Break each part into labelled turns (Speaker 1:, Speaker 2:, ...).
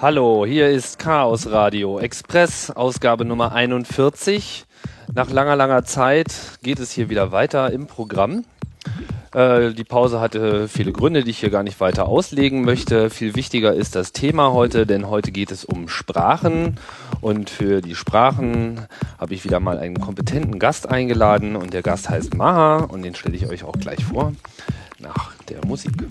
Speaker 1: Hallo, hier ist Chaos Radio Express, Ausgabe Nummer 41. Nach langer, langer Zeit geht es hier wieder weiter im Programm. Äh, die Pause hatte viele Gründe, die ich hier gar nicht weiter auslegen möchte. Viel wichtiger ist das Thema heute, denn heute geht es um Sprachen. Und für die Sprachen habe ich wieder mal einen kompetenten Gast eingeladen. Und der Gast heißt Maha und den stelle ich euch auch gleich vor nach der Musik.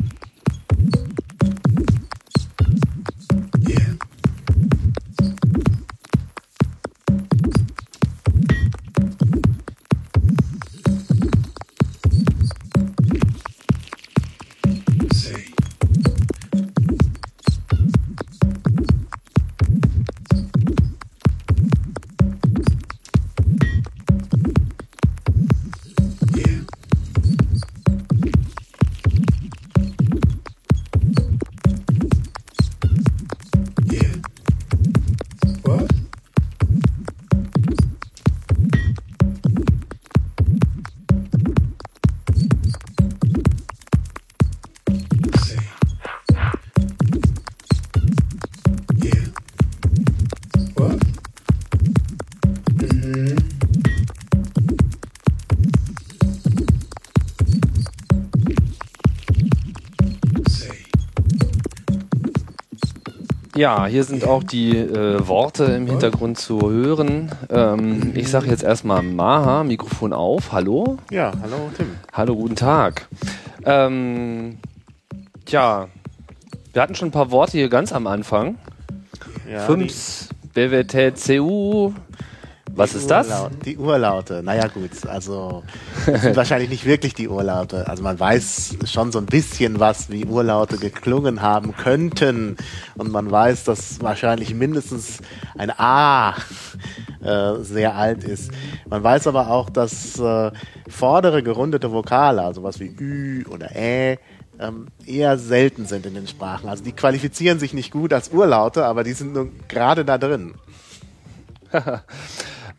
Speaker 1: Ja, hier sind auch die äh, Worte im Hintergrund zu hören. Ähm, ich sage jetzt erstmal Maha, Mikrofon auf. Hallo?
Speaker 2: Ja, hallo Tim.
Speaker 1: Hallo, guten Tag. Ähm, tja, wir hatten schon ein paar Worte hier ganz am Anfang.
Speaker 2: Ja,
Speaker 1: Fünf, BWT, Was
Speaker 2: die
Speaker 1: ist das?
Speaker 2: Urlaut, die Urlaute. Naja gut, also das sind wahrscheinlich nicht wirklich die Urlaute. Also man weiß schon so ein bisschen was, wie Urlaute geklungen haben könnten. Und man weiß, dass wahrscheinlich mindestens ein A äh, sehr alt ist. Man weiß aber auch, dass äh, vordere gerundete Vokale, also was wie Ü oder Ä, ähm, eher selten sind in den Sprachen. Also die qualifizieren sich nicht gut als Urlaute, aber die sind nur gerade da drin.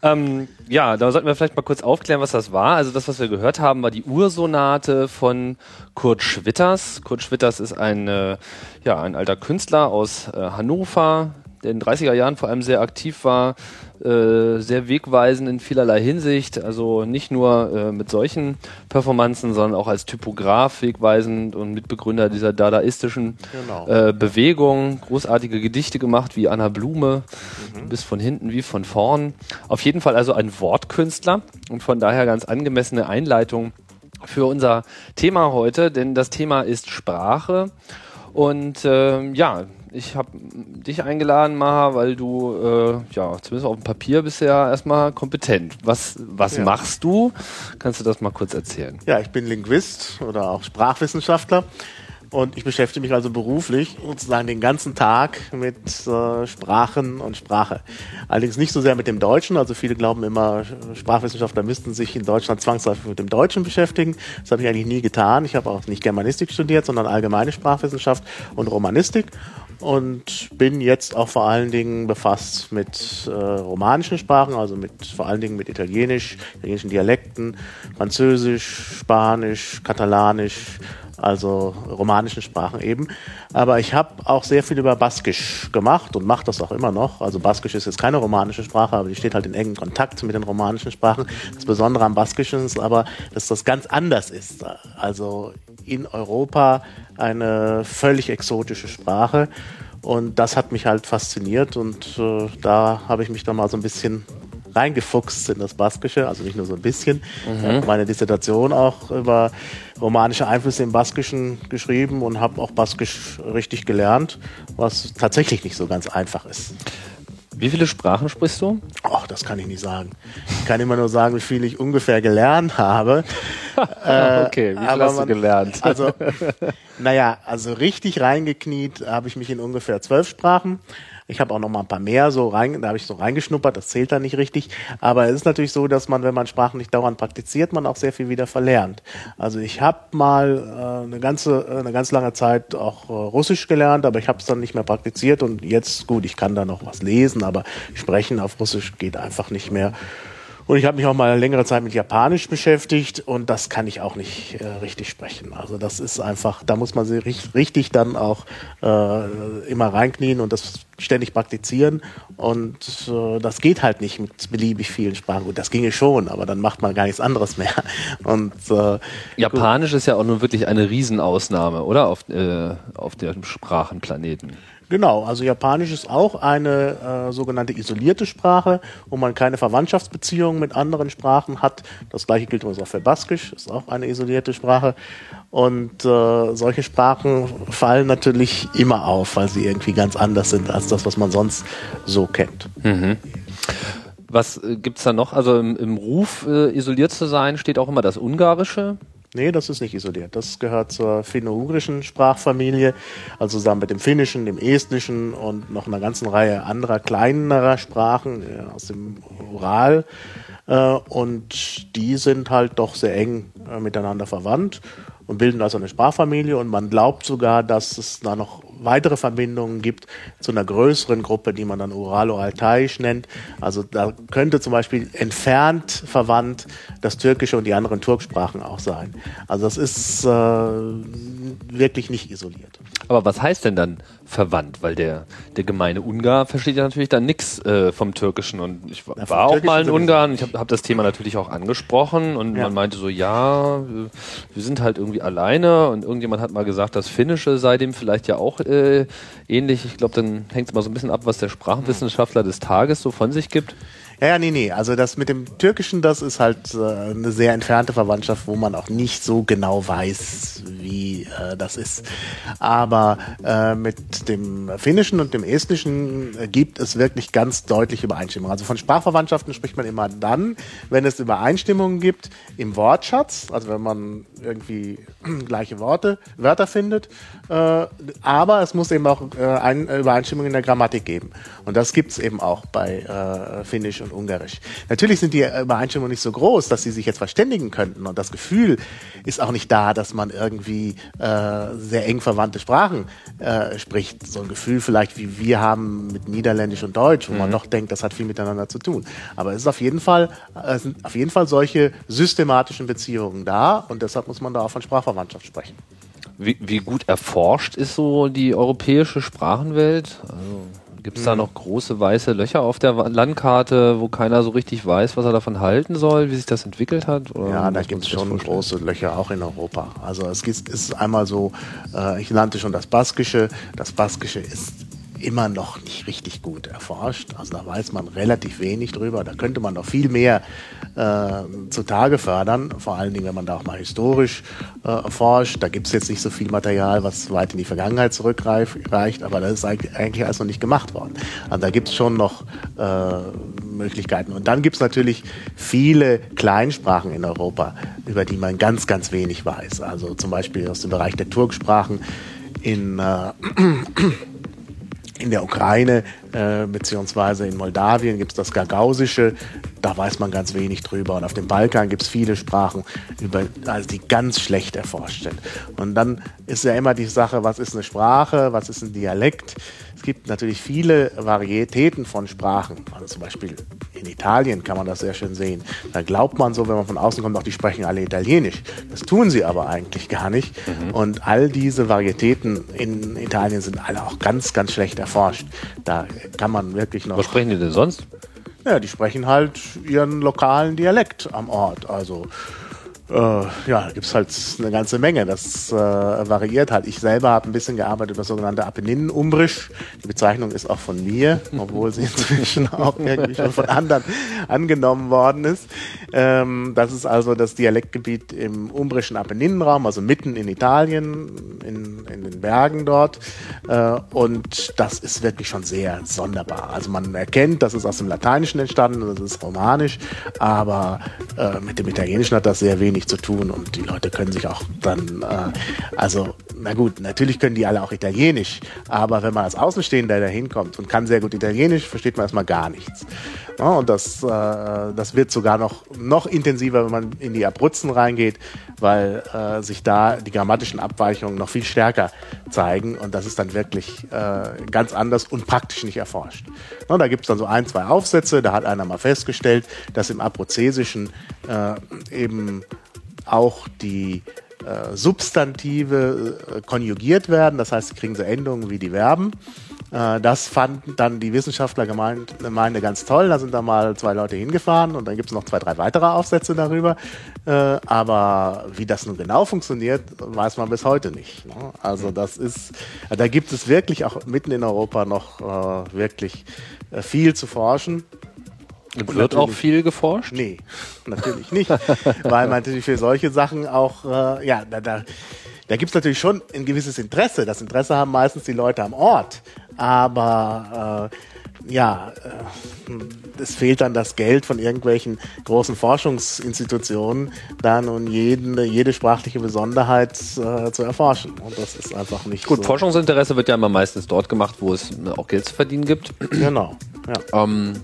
Speaker 1: Ähm, ja, da sollten wir vielleicht mal kurz aufklären, was das war. Also das, was wir gehört haben, war die Ursonate von Kurt Schwitters. Kurt Schwitters ist ein, äh, ja, ein alter Künstler aus äh, Hannover, der in den 30er Jahren vor allem sehr aktiv war, äh, sehr wegweisend in vielerlei Hinsicht. Also nicht nur äh, mit solchen Performanzen, sondern auch als Typograf wegweisend und Mitbegründer dieser dadaistischen
Speaker 2: Genau.
Speaker 1: äh, Bewegung. Großartige Gedichte gemacht wie Anna Blume, bis von hinten wie von vorn. Auf jeden Fall also ein Wortkünstler und von daher ganz angemessene Einleitung für unser Thema heute, denn das Thema ist Sprache. Und ähm, ja, ich habe dich eingeladen, Maha, weil du äh, ja zumindest auf dem Papier bisher erstmal kompetent. Was, was
Speaker 2: Ja.
Speaker 1: machst du? Kannst du das mal kurz erzählen?
Speaker 2: Ja, ich bin Linguist oder auch Sprachwissenschaftler und ich beschäftige mich also beruflich sozusagen den ganzen Tag mit äh, Sprachen und Sprache. Allerdings nicht so sehr mit dem Deutschen, also viele glauben immer, Sprachwissenschaftler müssten sich in Deutschland zwangsläufig mit dem Deutschen beschäftigen. Das habe ich eigentlich nie getan. Ich habe auch nicht Germanistik studiert, sondern allgemeine Sprachwissenschaft und Romanistik und bin jetzt auch vor allen Dingen befasst mit äh, romanischen Sprachen, also mit vor allen Dingen mit Italienisch, italienischen Dialekten, Französisch, Spanisch, Katalanisch, also romanischen Sprachen eben. Aber ich habe auch sehr viel über Baskisch gemacht und mache das auch immer noch. Also Baskisch ist jetzt keine romanische Sprache, aber die steht halt in engem Kontakt mit den romanischen Sprachen. Das Besondere am Baskischen ist aber, dass das ganz anders ist. Also in Europa eine völlig exotische Sprache. Und das hat mich halt fasziniert und äh, da habe ich mich dann mal so ein bisschen reingefuchst in das Baskische, also nicht nur so ein bisschen. Ich habe meine Dissertation auch über romanische Einflüsse im Baskischen geschrieben und habe auch Baskisch richtig gelernt, was tatsächlich nicht so ganz einfach ist.
Speaker 1: Wie viele Sprachen sprichst du?
Speaker 2: Ach, das kann ich nicht sagen. Ich kann immer nur sagen, wie viel ich ungefähr gelernt habe.
Speaker 1: Okay, wie viel
Speaker 2: aber
Speaker 1: hast du
Speaker 2: man-
Speaker 1: gelernt?
Speaker 2: Also, naja, also richtig reingekniet habe ich mich in ungefähr zwölf Sprachen. Ich habe auch noch mal ein paar mehr so rein, da habe ich so reingeschnuppert, das zählt da nicht richtig. Aber es ist natürlich so, dass man, wenn man Sprachen nicht dauernd praktiziert, man auch sehr viel wieder verlernt. Also ich habe mal äh, eine ganze, äh, eine ganz lange Zeit auch äh, Russisch gelernt, aber ich habe es dann nicht mehr praktiziert und jetzt gut, ich kann da noch was lesen, aber sprechen auf Russisch geht einfach nicht mehr. Und ich habe mich auch mal längere Zeit mit Japanisch beschäftigt und das kann ich auch nicht äh, richtig sprechen. Also das ist einfach, da muss man sich richt- richtig dann auch äh, immer reinknien und das ständig praktizieren. Und äh, das geht halt nicht mit beliebig vielen Sprachen. Gut, das ginge schon, aber dann macht man gar nichts anderes mehr. Und äh,
Speaker 1: Japanisch ist ja auch nun wirklich eine Riesenausnahme, oder? Auf, äh, auf dem Sprachenplaneten.
Speaker 2: Genau, also Japanisch ist auch eine äh, sogenannte isolierte Sprache, wo man keine Verwandtschaftsbeziehungen mit anderen Sprachen hat. Das gleiche gilt übrigens auch für Baskisch, ist auch eine isolierte Sprache. Und äh, solche Sprachen fallen natürlich immer auf, weil sie irgendwie ganz anders sind als das, was man sonst so kennt.
Speaker 1: Was äh, gibt's da noch? Also im, im Ruf, äh, isoliert zu sein, steht auch immer das Ungarische.
Speaker 2: Nee, das ist nicht isoliert. Das gehört zur finno-ugrischen Sprachfamilie, also zusammen mit dem Finnischen, dem Estnischen und noch einer ganzen Reihe anderer kleinerer Sprachen äh, aus dem Ural. Äh, und die sind halt doch sehr eng äh, miteinander verwandt und bilden also eine Sprachfamilie. Und man glaubt sogar, dass es da noch weitere Verbindungen gibt zu einer größeren Gruppe, die man dann Uralo-Altaisch nennt. Also da könnte zum Beispiel entfernt verwandt das Türkische und die anderen Turksprachen auch sein. Also das ist äh, wirklich nicht isoliert.
Speaker 1: Aber was heißt denn dann verwandt? Weil der, der gemeine Ungar versteht ja natürlich dann nichts äh, vom Türkischen. Und ich
Speaker 2: vom
Speaker 1: war auch mal in. Ungarn. Ich habe hab das Thema natürlich auch angesprochen und
Speaker 2: Ja.
Speaker 1: man meinte so, ja, wir wir sind halt irgendwie alleine. Und irgendjemand hat mal gesagt, das Finnische sei dem vielleicht ja auch äh, ähnlich. Ich glaube, dann hängt es mal so ein bisschen ab, was der Sprachwissenschaftler des Tages so von sich gibt.
Speaker 2: Ja, ja, nee, nee. Also das mit dem Türkischen, das ist halt äh, eine sehr entfernte Verwandtschaft, wo man auch nicht so genau weiß, wie äh, das ist. Aber äh, mit dem Finnischen und dem Estnischen äh, gibt es wirklich ganz deutliche Übereinstimmungen. Also von Sprachverwandtschaften spricht man immer dann, wenn es Übereinstimmungen gibt im Wortschatz, also wenn man irgendwie gleiche Worte, Wörter findet. Äh, aber es muss eben auch äh, ein, Übereinstimmungen in der Grammatik geben. Und das gibt es eben auch bei äh, Finnisch und Ungarisch. Natürlich sind die Übereinstimmungen nicht so groß, dass sie sich jetzt verständigen könnten. Und das Gefühl ist auch nicht da, dass man irgendwie äh, sehr eng verwandte Sprachen äh, spricht. So ein Gefühl vielleicht, wie wir haben mit Niederländisch und Deutsch, wo man doch denkt, das hat viel miteinander zu tun. Aber es ist auf jeden Fall, äh, es sind auf jeden Fall solche systematischen Beziehungen da. Und deshalb muss man da auch von Sprachverwandtschaft sprechen.
Speaker 1: Wie, wie gut erforscht ist so die europäische Sprachenwelt? Also, Gibt es da
Speaker 2: Hm.
Speaker 1: noch große weiße Löcher auf der Landkarte, wo keiner so richtig weiß, was er davon halten soll, wie sich das entwickelt hat? Oder
Speaker 2: Ja, da gibt es schon
Speaker 1: vorstellen?
Speaker 2: große Löcher, auch in Europa. Also es ist einmal so, äh, ich nannte schon das Baskische. Das Baskische ist immer noch nicht richtig gut erforscht. Also da weiß man relativ wenig drüber. Da könnte man noch viel mehr äh, zutage fördern, vor allen Dingen, wenn man da auch mal historisch äh, forscht. Da gibt es jetzt nicht so viel Material, was weit in die Vergangenheit zurückreicht, aber das ist eigentlich alles noch nicht gemacht worden. Also da gibt es schon noch äh, Möglichkeiten. Und dann gibt es natürlich viele Kleinsprachen in Europa, über die man ganz, ganz wenig weiß. Also zum Beispiel aus dem Bereich der Turksprachen in äh, in der Ukraine äh, beziehungsweise in Moldawien gibt es das Gagausische, da weiß man ganz wenig drüber. Und auf dem Balkan gibt es viele Sprachen, über, also die ganz schlecht erforscht sind. Und dann ist ja immer die Sache, was ist eine Sprache, was ist ein Dialekt. Es gibt natürlich viele Varietäten von Sprachen. Also zum Beispiel in Italien kann man das sehr schön sehen. Da glaubt man so, wenn man von außen kommt, auch die sprechen alle Italienisch. Das tun sie aber eigentlich gar nicht. Und all diese Varietäten in Italien sind alle auch ganz, ganz schlecht erforscht. Da kann man wirklich noch.
Speaker 1: Was sprechen die denn sonst?
Speaker 2: Ja, die sprechen halt ihren lokalen Dialekt am Ort. Also Äh, ja, da gibt's halt eine ganze Menge. Das äh, variiert halt. Ich selber habe ein bisschen gearbeitet über sogenannte Apenninen-Umbrisch. Die Bezeichnung ist auch von mir, obwohl sie inzwischen auch irgendwie schon von anderen angenommen worden ist. Ähm, das ist also das Dialektgebiet im umbrischen Apenninenraum, also mitten in Italien, in, in den Bergen dort. Äh, und das ist wirklich schon sehr sonderbar. Also man erkennt, das ist aus dem Lateinischen entstanden, das ist romanisch, aber äh, mit dem Italienischen hat das sehr wenig zu tun und die Leute können sich auch dann, äh, also na gut, natürlich können die alle auch Italienisch, aber wenn man als Außenstehender da hinkommt und kann sehr gut Italienisch, versteht man erstmal gar nichts. Ja, und das, äh, das wird sogar noch, noch intensiver, wenn man in die Abruzzen reingeht, weil äh, sich da die grammatischen Abweichungen noch viel stärker zeigen und das ist dann wirklich äh, ganz anders und praktisch nicht erforscht. Ja, da gibt es dann so ein, zwei Aufsätze, da hat einer mal festgestellt, dass im Abruzesischen äh, eben auch die äh, Substantive äh, konjugiert werden, das heißt, sie kriegen so Endungen wie die Verben. Äh, das fanden dann die Wissenschaftlergemeinde ganz toll. Da sind da mal zwei Leute hingefahren und dann gibt es noch zwei, drei weitere Aufsätze darüber. Äh, aber wie das nun genau funktioniert, weiß man bis heute nicht. Ne? Also das ist, da gibt es wirklich auch mitten in Europa noch äh, wirklich viel zu forschen.
Speaker 1: Und wird auch viel geforscht?
Speaker 2: Nee, natürlich nicht. weil man natürlich für solche Sachen auch, äh, ja, da, da, da gibt es natürlich schon ein gewisses Interesse. Das Interesse haben meistens die Leute am Ort. Aber äh, ja, äh, es fehlt dann das Geld von irgendwelchen großen Forschungsinstitutionen, da nun jeden, jede sprachliche Besonderheit äh, zu erforschen. Und das ist einfach nicht
Speaker 1: Gut,
Speaker 2: so.
Speaker 1: Forschungsinteresse wird ja immer meistens dort gemacht, wo es auch Geld zu verdienen gibt.
Speaker 2: Genau. Ja.
Speaker 1: Ähm,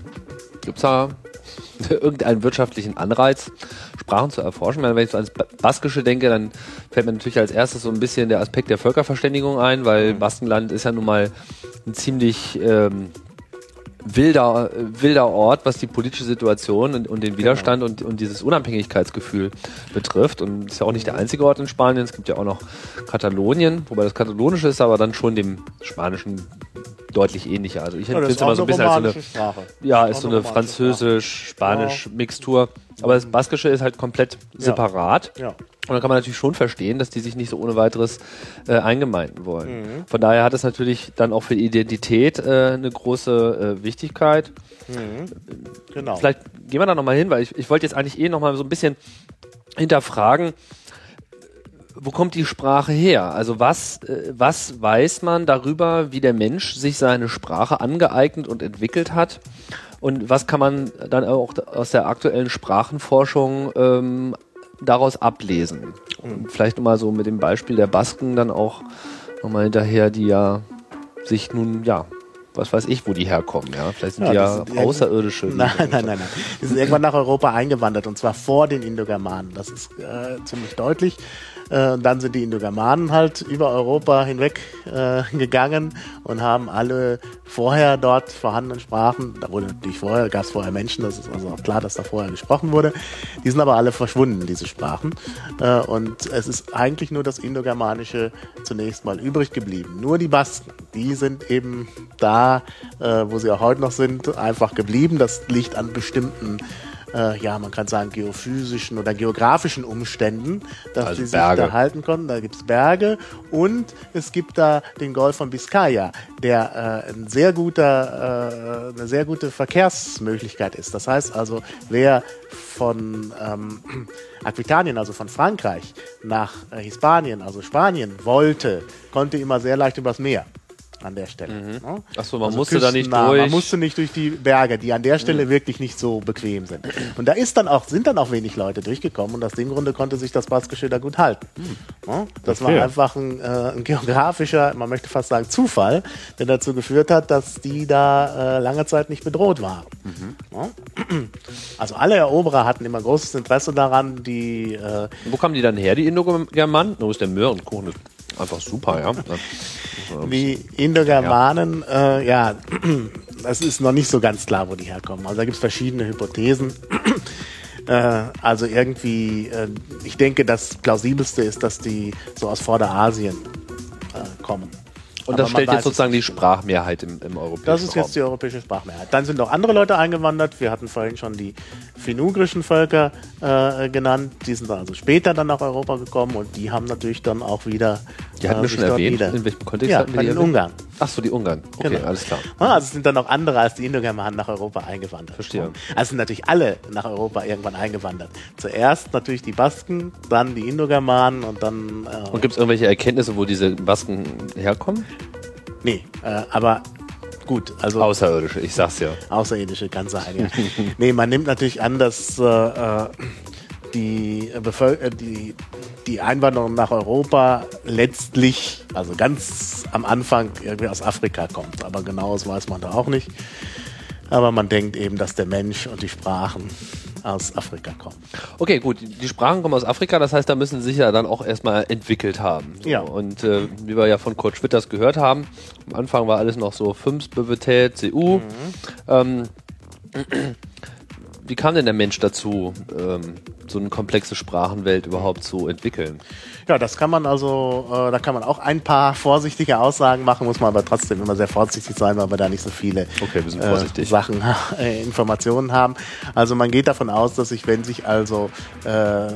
Speaker 1: Gibt es da irgendeinen wirtschaftlichen Anreiz, Sprachen zu erforschen? Wenn ich so ans Baskische denke, dann fällt mir natürlich als erstes so ein bisschen der Aspekt der Völkerverständigung ein, weil Baskenland ist ja nun mal ein ziemlich ähm, wilder, wilder Ort, was die politische Situation und, und den Widerstand und, und dieses Unabhängigkeitsgefühl betrifft. Und ist ja auch nicht der einzige Ort in Spanien. Es gibt ja auch noch Katalonien, wobei das Katalonische ist aber dann schon dem Spanischen deutlich ähnlicher. Also ich
Speaker 2: Ja, ist
Speaker 1: es immer so ein bisschen als so eine,
Speaker 2: Sprache.
Speaker 1: ja, ist so
Speaker 2: eine
Speaker 1: französisch-spanisch-Mixtur. Aber das Baskische ist halt komplett separat.
Speaker 2: Ja.
Speaker 1: Und dann kann man natürlich schon verstehen, dass die sich nicht so ohne weiteres äh, eingemeinden wollen.
Speaker 2: Mhm.
Speaker 1: Von daher hat es natürlich dann auch für die Identität äh, eine große äh, Wichtigkeit.
Speaker 2: Genau.
Speaker 1: Vielleicht gehen wir da nochmal hin, weil ich, ich wollte jetzt eigentlich eh nochmal so ein bisschen hinterfragen, wo kommt die Sprache her? Also was, äh, was weiß man darüber, wie der Mensch sich seine Sprache angeeignet und entwickelt hat? Und was kann man dann auch aus der aktuellen Sprachenforschung ähm, daraus ablesen? Und vielleicht nochmal so mit dem Beispiel der Basken dann auch nochmal hinterher, die ja sich nun, ja, was weiß ich, wo die herkommen, ja. Vielleicht sind
Speaker 2: Ja,
Speaker 1: die ja
Speaker 2: sind
Speaker 1: Außerirdische.
Speaker 2: Nein, nein, nein, nein. Die sind irgendwann nach Europa eingewandert und zwar vor den Indogermanen. Das ist äh, ziemlich deutlich. Äh, dann sind die Indogermanen halt über Europa hinweg äh, gegangen und haben alle vorher dort vorhandenen Sprachen, da wurde natürlich vorher, gab es vorher Menschen, das ist also auch klar, dass da vorher gesprochen wurde. Die sind aber alle verschwunden, diese Sprachen. Äh, und es ist eigentlich nur das Indogermanische zunächst mal übrig geblieben. Nur die Basken, die sind eben da, äh, wo sie auch heute noch sind, einfach geblieben. Das liegt an bestimmten äh, ja, man kann sagen, geophysischen oder geografischen Umständen, dass
Speaker 1: Also
Speaker 2: sie sich
Speaker 1: Berge.
Speaker 2: da halten konnten. Da gibt's Berge und es gibt da den Golf von Biscaya, der äh, ein sehr guter, äh, eine sehr gute Verkehrsmöglichkeit ist. Das heißt also, wer von ähm, Aquitanien, also von Frankreich, nach äh, Hispanien, also Spanien, wollte, konnte immer sehr leicht übers Meer an der Stelle. Ne?
Speaker 1: Mhm. Ach so, man musste da nicht durch.
Speaker 2: Man musste nicht durch die Berge, die an der Stelle wirklich nicht so bequem sind. Und da ist dann auch, sind dann auch wenig Leute durchgekommen und aus dem Grunde konnte sich das Baskische da gut halten. Ja, Das
Speaker 1: Okay.
Speaker 2: war einfach ein, äh, ein geografischer, man möchte fast sagen Zufall, der dazu geführt hat, dass die da äh, lange Zeit nicht bedroht waren. Ja? Also alle Eroberer hatten immer großes Interesse daran, die äh,
Speaker 1: Wo kamen die dann her, die Indogermanen? Wo ist der Möhrenkuchen? Einfach super, ja.
Speaker 2: Die Indogermanen, ja. Äh, ja, das ist noch nicht so ganz klar, wo die herkommen. Also da gibt es verschiedene Hypothesen. äh, also irgendwie, äh, ich denke, das plausibelste ist, dass die so aus Vorderasien äh, kommen.
Speaker 1: Und das
Speaker 2: Aber
Speaker 1: stellt jetzt sozusagen die. Sprachmehrheit im, im europäischen
Speaker 2: Das ist
Speaker 1: Raum.
Speaker 2: jetzt die europäische Sprachmehrheit. Dann sind noch andere Leute eingewandert. Wir hatten vorhin schon die finugrischen Völker äh, genannt. Die sind dann also später dann nach Europa gekommen und die haben natürlich dann auch wieder.
Speaker 1: Die hatten
Speaker 2: äh,
Speaker 1: wir schon erwähnt.
Speaker 2: Wieder,
Speaker 1: In welchem Kontext
Speaker 2: ja,
Speaker 1: hatten wir die
Speaker 2: den
Speaker 1: erwähnt?
Speaker 2: Ungarn.
Speaker 1: Ach so, die Ungarn. Okay,
Speaker 2: Genau.
Speaker 1: alles klar.
Speaker 2: Ah, Also es sind dann noch andere als die Indogermanen nach Europa eingewandert.
Speaker 1: Verstehe.
Speaker 2: Also sind natürlich alle nach Europa irgendwann eingewandert. Zuerst natürlich die Basken, dann die Indogermanen und dann. Äh,
Speaker 1: Und gibt es irgendwelche Erkenntnisse, wo diese Basken herkommen?
Speaker 2: Nee, äh, aber gut, also.
Speaker 1: Außerirdische, ich sag's ja.
Speaker 2: Außerirdische kann sein, ja. nee, man nimmt natürlich an, dass äh, äh, die, äh, Bevöl äh, die, die Einwanderung nach Europa letztlich, also ganz am Anfang, irgendwie aus Afrika kommt. Aber genaues weiß man da auch nicht. Aber man denkt eben, dass der Mensch und die Sprachen aus Afrika kommen.
Speaker 1: Okay, gut. Die Sprachen kommen aus Afrika, das heißt, da müssen sie sich ja dann auch erstmal entwickelt haben. So,
Speaker 2: Ja.
Speaker 1: Und äh, wie wir ja von Kurt Schwitters gehört haben, am Anfang war alles noch so Fünfsbüvetät, CU. Ähm, wie kam denn der Mensch dazu, ähm, so eine komplexe Sprachenwelt überhaupt zu entwickeln?
Speaker 2: Ja, das kann man also, äh, da kann man auch ein paar vorsichtige Aussagen machen, muss man aber trotzdem immer sehr vorsichtig sein, weil wir da nicht so viele
Speaker 1: Okay, wir sind
Speaker 2: äh. Sachen, äh, Informationen haben. Also man geht davon aus, dass sich, wenn sich also äh,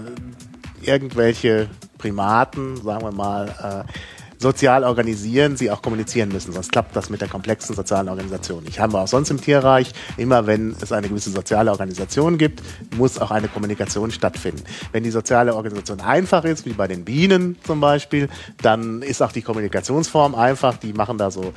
Speaker 2: irgendwelche Primaten, sagen wir mal, äh, sozial organisieren, sie auch kommunizieren müssen, sonst klappt das mit der komplexen sozialen Organisation nicht. Haben wir auch sonst im Tierreich, immer wenn es eine gewisse soziale Organisation gibt, muss auch eine Kommunikation stattfinden. Wenn die soziale Organisation einfach ist, wie bei den Bienen zum Beispiel, dann ist auch die Kommunikationsform einfach, die machen da so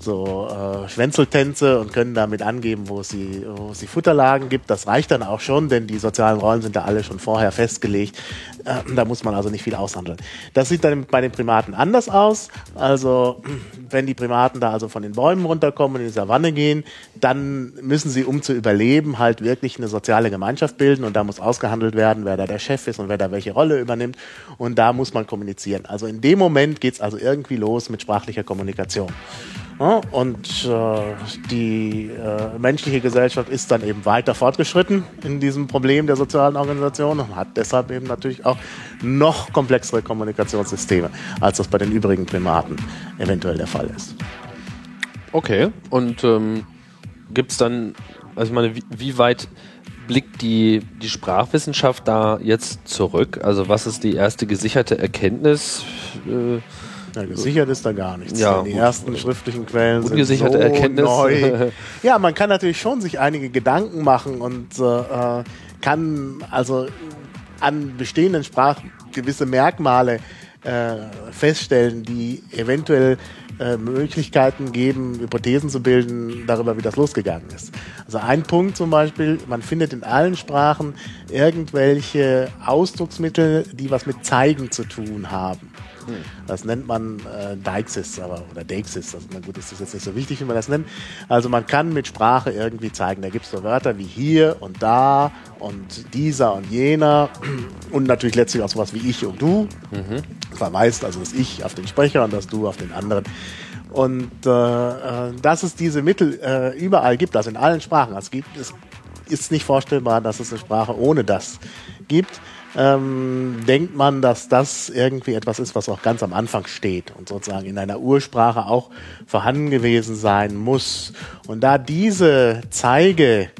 Speaker 2: so äh, Schwänzeltänze und können damit angeben, wo es, sie, wo es die Futterlagen gibt. Das reicht dann auch schon, denn die sozialen Rollen sind da alle schon vorher festgelegt. Äh, da muss man also nicht viel aushandeln. Das sieht dann bei den Primaten anders aus. Also wenn die Primaten da also von den Bäumen runterkommen und in die Savanne gehen, dann müssen sie, um zu überleben, halt wirklich eine soziale Gemeinschaft bilden und da muss ausgehandelt werden, wer da der Chef ist und wer da welche Rolle übernimmt und da muss man kommunizieren. Also in dem Moment geht es also irgendwie los mit sprachlicher Kommunikation. Und äh, die äh, menschliche Gesellschaft ist dann eben weiter fortgeschritten in diesem Problem der sozialen Organisation und hat deshalb eben natürlich auch noch komplexere Kommunikationssysteme, als das bei den übrigen Primaten eventuell der Fall ist.
Speaker 1: Okay, und ähm, gibt es dann, also ich meine, wie, wie weit blickt die, die Sprachwissenschaft da jetzt zurück? Also was ist die erste gesicherte Erkenntnis? Äh,
Speaker 2: Ja, gesichert ist da gar nichts.
Speaker 1: Ja,
Speaker 2: die
Speaker 1: gut.
Speaker 2: ersten schriftlichen Quellen sind so
Speaker 1: Erkenntnis.
Speaker 2: neu. Ja, man kann natürlich schon sich einige Gedanken machen und äh, kann also an bestehenden Sprachen gewisse Merkmale äh, feststellen, die eventuell äh, Möglichkeiten geben, Hypothesen zu bilden darüber, wie das losgegangen ist. Also ein Punkt zum Beispiel, man findet in allen Sprachen irgendwelche Ausdrucksmittel, die was mit Zeigen zu tun haben. Das nennt man äh, Deixis aber, oder Deixis. Also, na gut, ist das jetzt nicht so wichtig, wie man das nennt. Also man kann mit Sprache irgendwie zeigen. Da gibt es so Wörter wie hier und da und dieser und jener und natürlich letztlich auch sowas wie ich und du. Verweist also das Ich auf den Sprecher und das Du auf den anderen. Und äh, äh, dass es diese Mittel äh, überall gibt, also in allen Sprachen, also es gibt, es ist nicht vorstellbar, dass es eine Sprache ohne das gibt. Ähm, denkt man, dass das irgendwie etwas ist, was auch ganz am Anfang steht und sozusagen in einer Ursprache auch vorhanden gewesen sein muss. Und da diese Zeige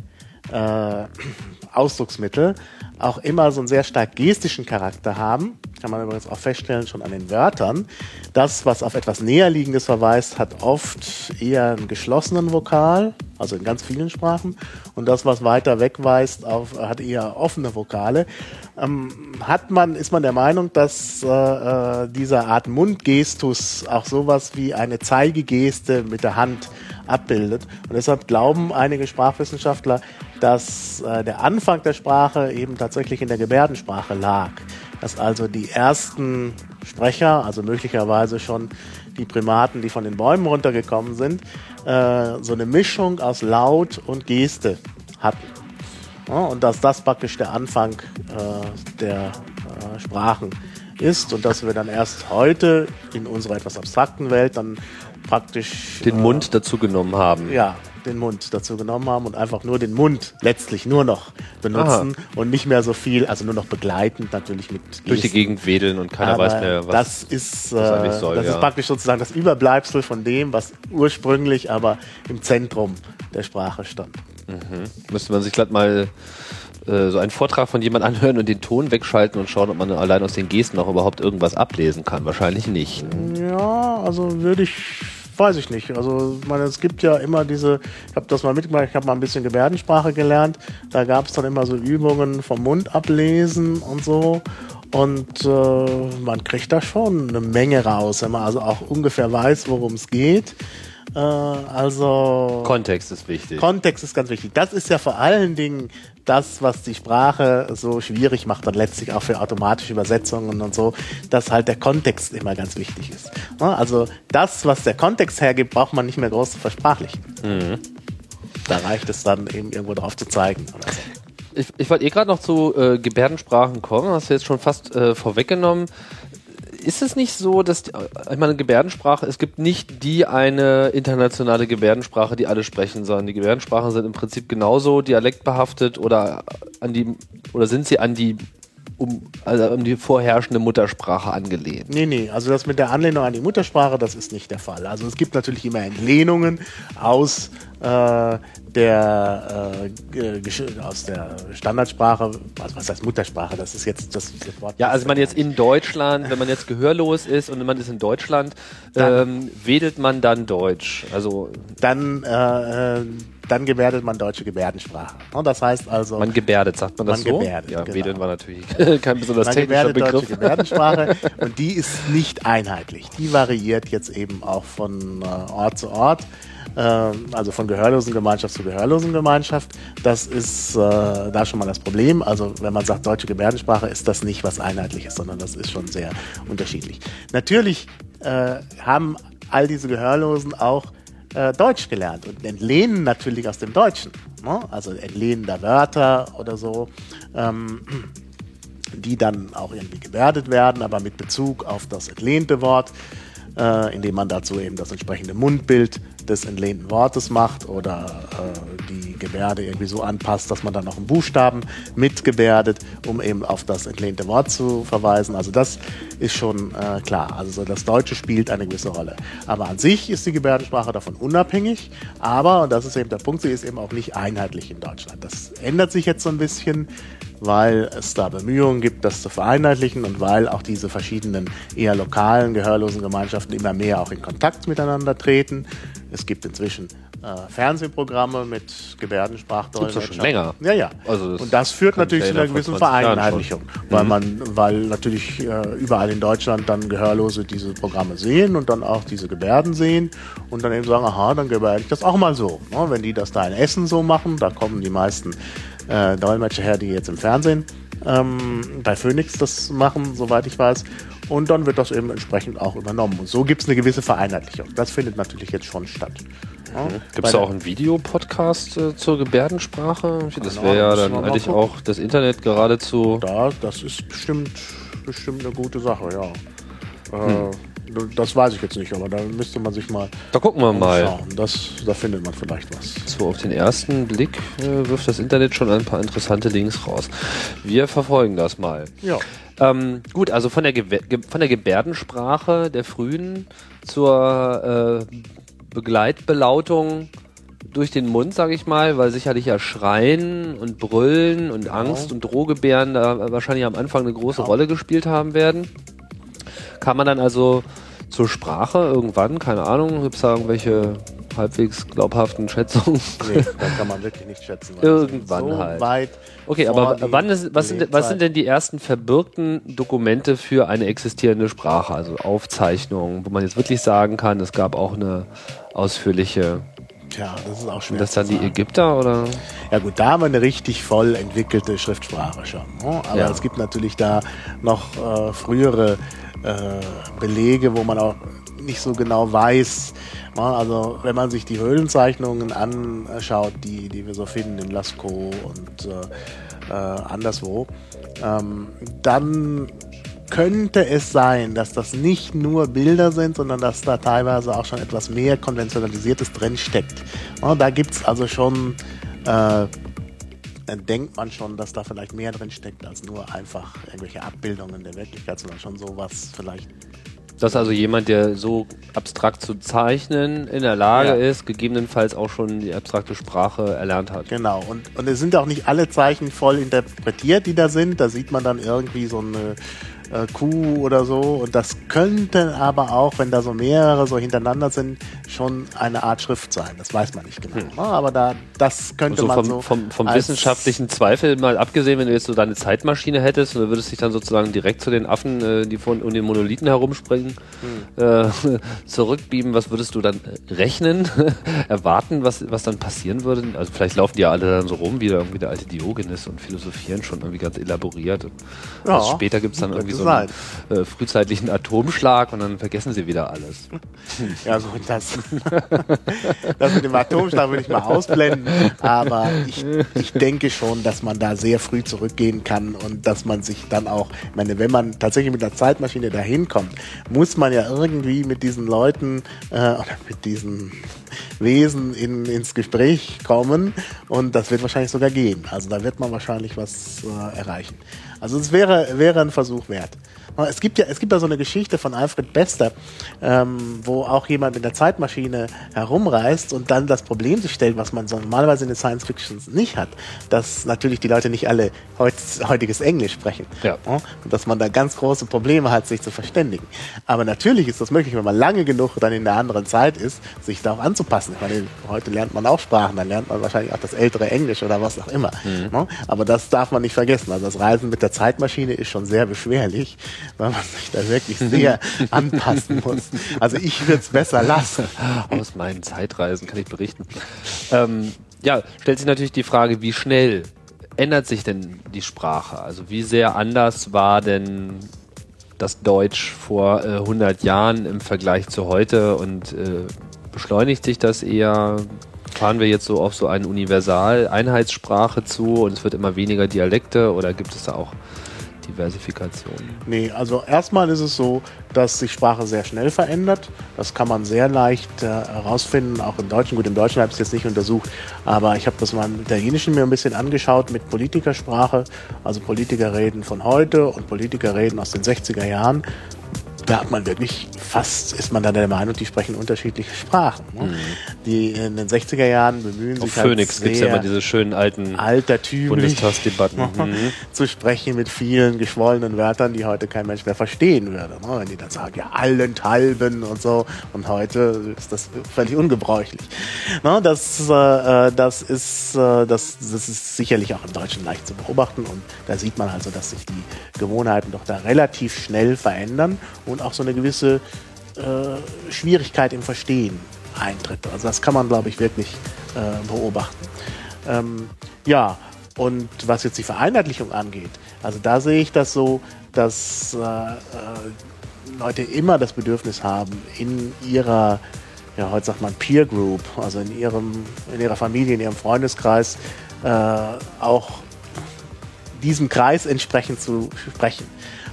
Speaker 2: äh, Ausdrucksmittel auch immer so einen sehr stark gestischen Charakter haben, kann man übrigens auch feststellen schon an den Wörtern. Das, was auf etwas Näherliegendes verweist, hat oft eher einen geschlossenen Vokal, also in ganz vielen Sprachen. Und das, was weiter wegweist, auf, hat eher offene Vokale. Ähm, hat man, ist man der Meinung, dass äh, äh, diese Art Mundgestus auch sowas wie eine Zeigegeste mit der Hand abbildet. Und deshalb glauben einige Sprachwissenschaftler, dass äh, der Anfang der Sprache eben tatsächlich in der Gebärdensprache lag. Dass also die ersten Sprecher, also möglicherweise schon die Primaten, die von den Bäumen runtergekommen sind, äh, so eine Mischung aus Laut und Geste hatten. Ja, und dass das praktisch der Anfang äh, der äh, Sprachen ist und dass wir dann erst heute in unserer etwas abstrakten Welt dann praktisch
Speaker 1: Den
Speaker 2: äh,
Speaker 1: Mund dazu genommen haben.
Speaker 2: ja, den Mund dazu genommen haben und einfach nur den Mund letztlich nur noch benutzen und nicht mehr so viel, also nur noch begleitend natürlich mit
Speaker 1: Durch die
Speaker 2: Gesten.
Speaker 1: Gegend wedeln und keiner
Speaker 2: Aber
Speaker 1: weiß mehr, was.
Speaker 2: das ist, äh,
Speaker 1: das
Speaker 2: das,
Speaker 1: soll,
Speaker 2: ist
Speaker 1: ja.
Speaker 2: praktisch sozusagen das Überbleibsel von dem, was ursprünglich aber im Zentrum der Sprache stand.
Speaker 1: Müsste man sich glatt mal äh, so einen Vortrag von jemand anhören und den Ton wegschalten und schauen, ob man allein aus den Gesten auch überhaupt irgendwas ablesen kann. Wahrscheinlich nicht.
Speaker 2: Ja, also würde ich, weiß ich nicht. Also ich meine, es gibt ja immer diese, ich habe das mal mitgemacht, ich habe mal ein bisschen Gebärdensprache gelernt. Da gab es dann immer so Übungen vom Mund ablesen und so. Und äh, man kriegt da schon eine Menge raus, wenn man also auch ungefähr weiß, worum es geht. Äh, also
Speaker 1: Kontext ist wichtig.
Speaker 2: Kontext ist ganz wichtig. Das ist ja vor allen Dingen das, was die Sprache so schwierig macht und letztlich auch für automatische Übersetzungen und so, dass halt der Kontext immer ganz wichtig ist. Ne? Also das, was der Kontext hergibt, braucht man nicht mehr groß zu versprachlichen. Da reicht es dann eben irgendwo drauf zu zeigen. Oder so.
Speaker 1: ich, ich wollte eh gerade noch zu äh, Gebärdensprachen kommen, hast du jetzt schon fast äh, vorweggenommen. Ist es nicht so, dass, äh, ich meine, Gebärdensprache, es gibt nicht die eine internationale Gebärdensprache, die alle sprechen, sondern die Gebärdensprachen sind im Prinzip genauso dialektbehaftet oder an die, oder sind sie an die, um, also an die vorherrschende Muttersprache angelehnt?
Speaker 2: Nee, nee, also das mit der Anlehnung an die Muttersprache, das ist nicht der Fall. Also es gibt natürlich immer Entlehnungen aus äh, der äh, Gesch- aus der Standardsprache, also was heißt Muttersprache, das ist jetzt das, das Wort.
Speaker 1: Ja, also man jetzt in Deutschland, wenn man jetzt gehörlos ist und man ist in Deutschland, ähm, wedelt man dann Deutsch. Also
Speaker 2: dann, äh, äh, dann gebärdet man deutsche Gebärdensprache. Und das heißt also,
Speaker 1: man gebärdet, sagt man das
Speaker 2: Man
Speaker 1: so?
Speaker 2: gebärdet,
Speaker 1: ja,
Speaker 2: genau.
Speaker 1: wedeln war natürlich kein besonders
Speaker 2: man
Speaker 1: technischer
Speaker 2: gebärdet deutsche
Speaker 1: Begriff.
Speaker 2: Gebärdensprache und die ist nicht einheitlich. Die variiert jetzt eben auch von äh, Ort zu Ort. Ähm, Also von Gehörlosengemeinschaft zu Gehörlosengemeinschaft. Das ist äh, da schon mal das Problem. Also wenn man sagt deutsche Gebärdensprache, ist das nicht was Einheitliches, sondern das ist schon sehr unterschiedlich. Natürlich äh, haben all diese Gehörlosen auch äh, Deutsch gelernt und entlehnen natürlich aus dem Deutschen. Ne? Also entlehnen da Wörter oder so. Ähm, die dann auch irgendwie gebärdet werden, aber mit Bezug auf das entlehnte Wort, äh, indem man dazu eben das entsprechende Mundbild des entlehnten Wortes macht oder äh, die Gebärde irgendwie so anpasst, dass man dann noch einen Buchstaben mitgebärdet, um eben auf das entlehnte Wort zu verweisen. Also das ist schon äh, klar. Also so das Deutsche spielt eine gewisse Rolle. Aber an sich ist die Gebärdensprache davon unabhängig, aber, und das ist eben der Punkt, sie ist eben auch nicht einheitlich in Deutschland. Das ändert sich jetzt so ein bisschen weil es da Bemühungen gibt, das zu vereinheitlichen und weil auch diese verschiedenen eher lokalen gehörlosen Gemeinschaften immer mehr auch in Kontakt miteinander treten. Es gibt inzwischen äh, Fernsehprogramme mit Gebärdensprachdolmetschern.
Speaker 1: Doch schon länger.
Speaker 2: Ja, ja.
Speaker 1: Also das
Speaker 2: und das führt natürlich zu einer gewissen
Speaker 1: vor 20 Jahren
Speaker 2: Vereinheitlichung, weil man, weil natürlich äh, überall in Deutschland dann Gehörlose diese Programme sehen und dann auch diese Gebärden sehen und dann eben sagen, aha, dann gebärde ich das auch mal so. Ne? Wenn die das da in Essen so machen, da kommen die meisten äh, Dolmetscher her, die jetzt im Fernsehen ähm, bei Phoenix das machen, soweit ich weiß. Und dann wird das eben entsprechend auch übernommen. Und so gibt es eine gewisse Vereinheitlichung. Das findet natürlich jetzt schon statt. Ja,
Speaker 1: Gibt
Speaker 2: bei
Speaker 1: es da auch einen Videopodcast äh, zur Gebärdensprache? Das wäre ja dann eigentlich auch das Internet geradezu.
Speaker 2: Da, das ist bestimmt, bestimmt eine gute Sache, ja.
Speaker 1: Hm.
Speaker 2: Das weiß ich jetzt nicht, aber da müsste man sich mal
Speaker 1: Da gucken wir mal.
Speaker 2: Das, da findet man vielleicht was.
Speaker 1: So auf den ersten Blick äh, wirft das Internet schon ein paar interessante Links raus. Wir verfolgen das mal.
Speaker 2: Ja.
Speaker 1: Ähm, gut, also von der, Ge von der Gebärdensprache der Frühen zur äh, Begleitbelautung durch den Mund, sage ich mal, weil sicherlich ja Schreien und Brüllen und Angst und Drohgebären da wahrscheinlich am Anfang eine große Rolle gespielt haben werden. Kann man dann also zur Sprache irgendwann, keine Ahnung, gibt es da irgendwelche halbwegs glaubhaften Schätzungen?
Speaker 2: Nee, da kann man wirklich nicht schätzen.
Speaker 1: Irgendwann
Speaker 2: so
Speaker 1: halt.
Speaker 2: Weit
Speaker 1: Okay, aber wann ist, was, sind, was sind denn die ersten verbürgten Dokumente für eine existierende Sprache, also Aufzeichnungen, wo man jetzt wirklich sagen kann, es gab auch eine ausführliche,
Speaker 2: Tja, das ist auch schwer.
Speaker 1: sind das dann die. Ägypter oder?
Speaker 2: Ja gut, da haben wir eine richtig voll entwickelte Schriftsprache schon. Ne? Aber
Speaker 1: Ja.
Speaker 2: es gibt natürlich da noch äh, frühere äh, Belege, wo man auch nicht so genau weiß. Ne? Also wenn man sich die Höhlenzeichnungen anschaut, die, die wir so finden in Lascaux und äh, äh, anderswo, ähm, dann könnte es sein, dass das nicht nur Bilder sind, sondern dass da teilweise auch schon etwas mehr Konventionalisiertes drinsteckt. Ja, da gibt es also schon, äh, dann denkt man schon, dass da vielleicht mehr drinsteckt als nur einfach irgendwelche Abbildungen der Wirklichkeit, sondern schon sowas vielleicht
Speaker 1: dass also jemand, der so abstrakt zu zeichnen in der Lage
Speaker 2: Ja.
Speaker 1: ist, gegebenenfalls auch schon die abstrakte Sprache erlernt hat.
Speaker 2: Genau, und, und es sind auch nicht alle Zeichen voll interpretiert, die da sind. Da sieht man dann irgendwie so eine äh, Kuh oder so. Und das könnte aber auch, wenn da so mehrere so hintereinander sind, schon eine Art Schrift sein. Das weiß man nicht genau. Ja, aber da, das könnte
Speaker 1: So
Speaker 2: man
Speaker 1: vom,
Speaker 2: so.
Speaker 1: vom, vom wissenschaftlichen Zweifel mal abgesehen, wenn du jetzt so deine Zeitmaschine hättest und du würdest dich dann sozusagen direkt zu den Affen, äh, die von um den Monolithen herumspringen,
Speaker 2: Hm.
Speaker 1: äh, zurückbeamen, was würdest du dann äh, rechnen, erwarten, was, was dann passieren würde? Also vielleicht laufen die ja alle dann so rum, wie der, irgendwie der alte Diogenes und philosophieren schon irgendwie ganz elaboriert. Und
Speaker 2: Ja,
Speaker 1: erst später gibt es dann irgendwie so einen äh, frühzeitlichen Atomschlag und dann vergessen sie wieder alles.
Speaker 2: Ja, so das. das mit dem Atomschlag würde ich mal ausblenden. Aber ich, ich denke schon, dass man da sehr früh zurückgehen kann und dass man sich dann auch, ich meine, wenn man tatsächlich mit der Zeitmaschine dahin kommt, muss man ja irgendwie mit diesen Leuten äh, oder mit diesen Wesen in, ins Gespräch kommen und das wird wahrscheinlich sogar gehen. Also da wird man wahrscheinlich was äh, erreichen. Also es wäre, wäre ein Versuch wert. Es gibt ja, es gibt ja so eine Geschichte von Alfred Bester, ähm, wo auch jemand mit der Zeitmaschine herumreist und dann das Problem sich stellt, was man so normalerweise in den Science Fictions nicht hat, dass natürlich die Leute nicht alle heut, heutiges Englisch sprechen.
Speaker 1: Ja.
Speaker 2: Und dass man da ganz große Probleme hat, sich zu verständigen. Aber natürlich ist das möglich, wenn man lange genug dann in einer anderen Zeit ist, sich darauf anzupassen. Ich meine, heute lernt man auch Sprachen, dann lernt man wahrscheinlich auch das ältere Englisch oder was auch immer. Ne? Aber das darf man nicht vergessen. Also das Reisen mit der Zeitmaschine ist schon sehr beschwerlich, weil man sich da wirklich sehr anpassen muss. Also ich würde es besser lassen.
Speaker 1: Aus meinen Zeitreisen kann ich berichten. Ähm, ja, stellt sich natürlich die Frage, wie schnell ändert sich denn die Sprache? Also wie sehr anders war denn das Deutsch vor äh, 100 Jahren im Vergleich zu heute und äh, beschleunigt sich das eher? Fahren wir jetzt so auf so eine Universal-Einheitssprache zu und es wird immer weniger Dialekte oder gibt es da auch Diversifikation?
Speaker 2: Nee, also erstmal ist es so, dass sich Sprache sehr schnell verändert. Das kann man sehr leicht äh, herausfinden, auch im Deutschen. Gut, im Deutschen habe ich es jetzt nicht untersucht, aber ich habe das mal im Italienischen mir ein bisschen angeschaut mit Politikersprache. Also Politiker reden von heute und Politiker reden aus den 60er Jahren. Da hat man wirklich fast, ist man dann der Meinung, die sprechen unterschiedliche Sprachen. Ne? Die in den 60er Jahren bemühen
Speaker 1: Auf
Speaker 2: sich halt
Speaker 1: Phoenix gibt es ja immer diese schönen alten Bundestagsdebatten. Mhm.
Speaker 2: zu sprechen mit vielen geschwollenen Wörtern, die heute kein Mensch mehr verstehen würde. Ne? Wenn die dann sagen, ja, allenthalben und so. Und heute ist das völlig ungebräuchlich. Ne? Das, äh, das, ist, äh, das, das ist sicherlich auch im Deutschen leicht zu beobachten. Und da sieht man also, dass sich die Gewohnheiten doch da relativ schnell verändern und auch so eine gewisse äh, Schwierigkeit im Verstehen eintritt. Also das kann man, glaube ich, wirklich äh, beobachten. Ähm, ja, und was jetzt die Vereinheitlichung angeht, also da sehe ich das so, dass äh, äh, Leute immer das Bedürfnis haben, in ihrer, ja, heute sagt man Peer Group, also in ihrem, in ihrer Familie, in ihrem Freundeskreis, äh, auch diesem Kreis entsprechend zu sprechen.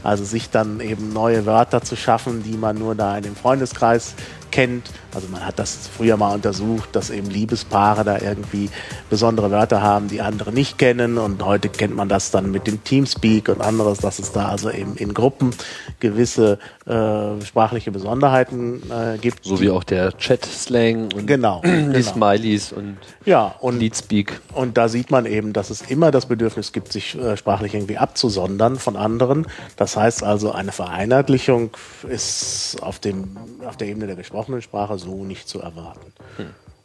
Speaker 2: Also sich dann eben neue Wörter zu schaffen, die man nur da in dem Freundeskreis kennt. Also man hat das früher mal untersucht, dass eben Liebespaare da irgendwie besondere Wörter haben, die andere nicht kennen. Und heute kennt man das dann mit dem Teamspeak und anderes, dass es da also eben in Gruppen gewisse äh, sprachliche Besonderheiten äh, gibt.
Speaker 1: So wie auch der Chat-Slang und
Speaker 2: Genau,
Speaker 1: die
Speaker 2: genau.
Speaker 1: Smileys und
Speaker 2: Ja, und
Speaker 1: Leadspeak.
Speaker 2: Und da sieht man eben, dass es immer das Bedürfnis gibt, sich äh, sprachlich irgendwie abzusondern von anderen. Das heißt also, eine Vereinheitlichung ist auf, dem, auf der Ebene der gesprochenen Sprache so nicht zu erwarten.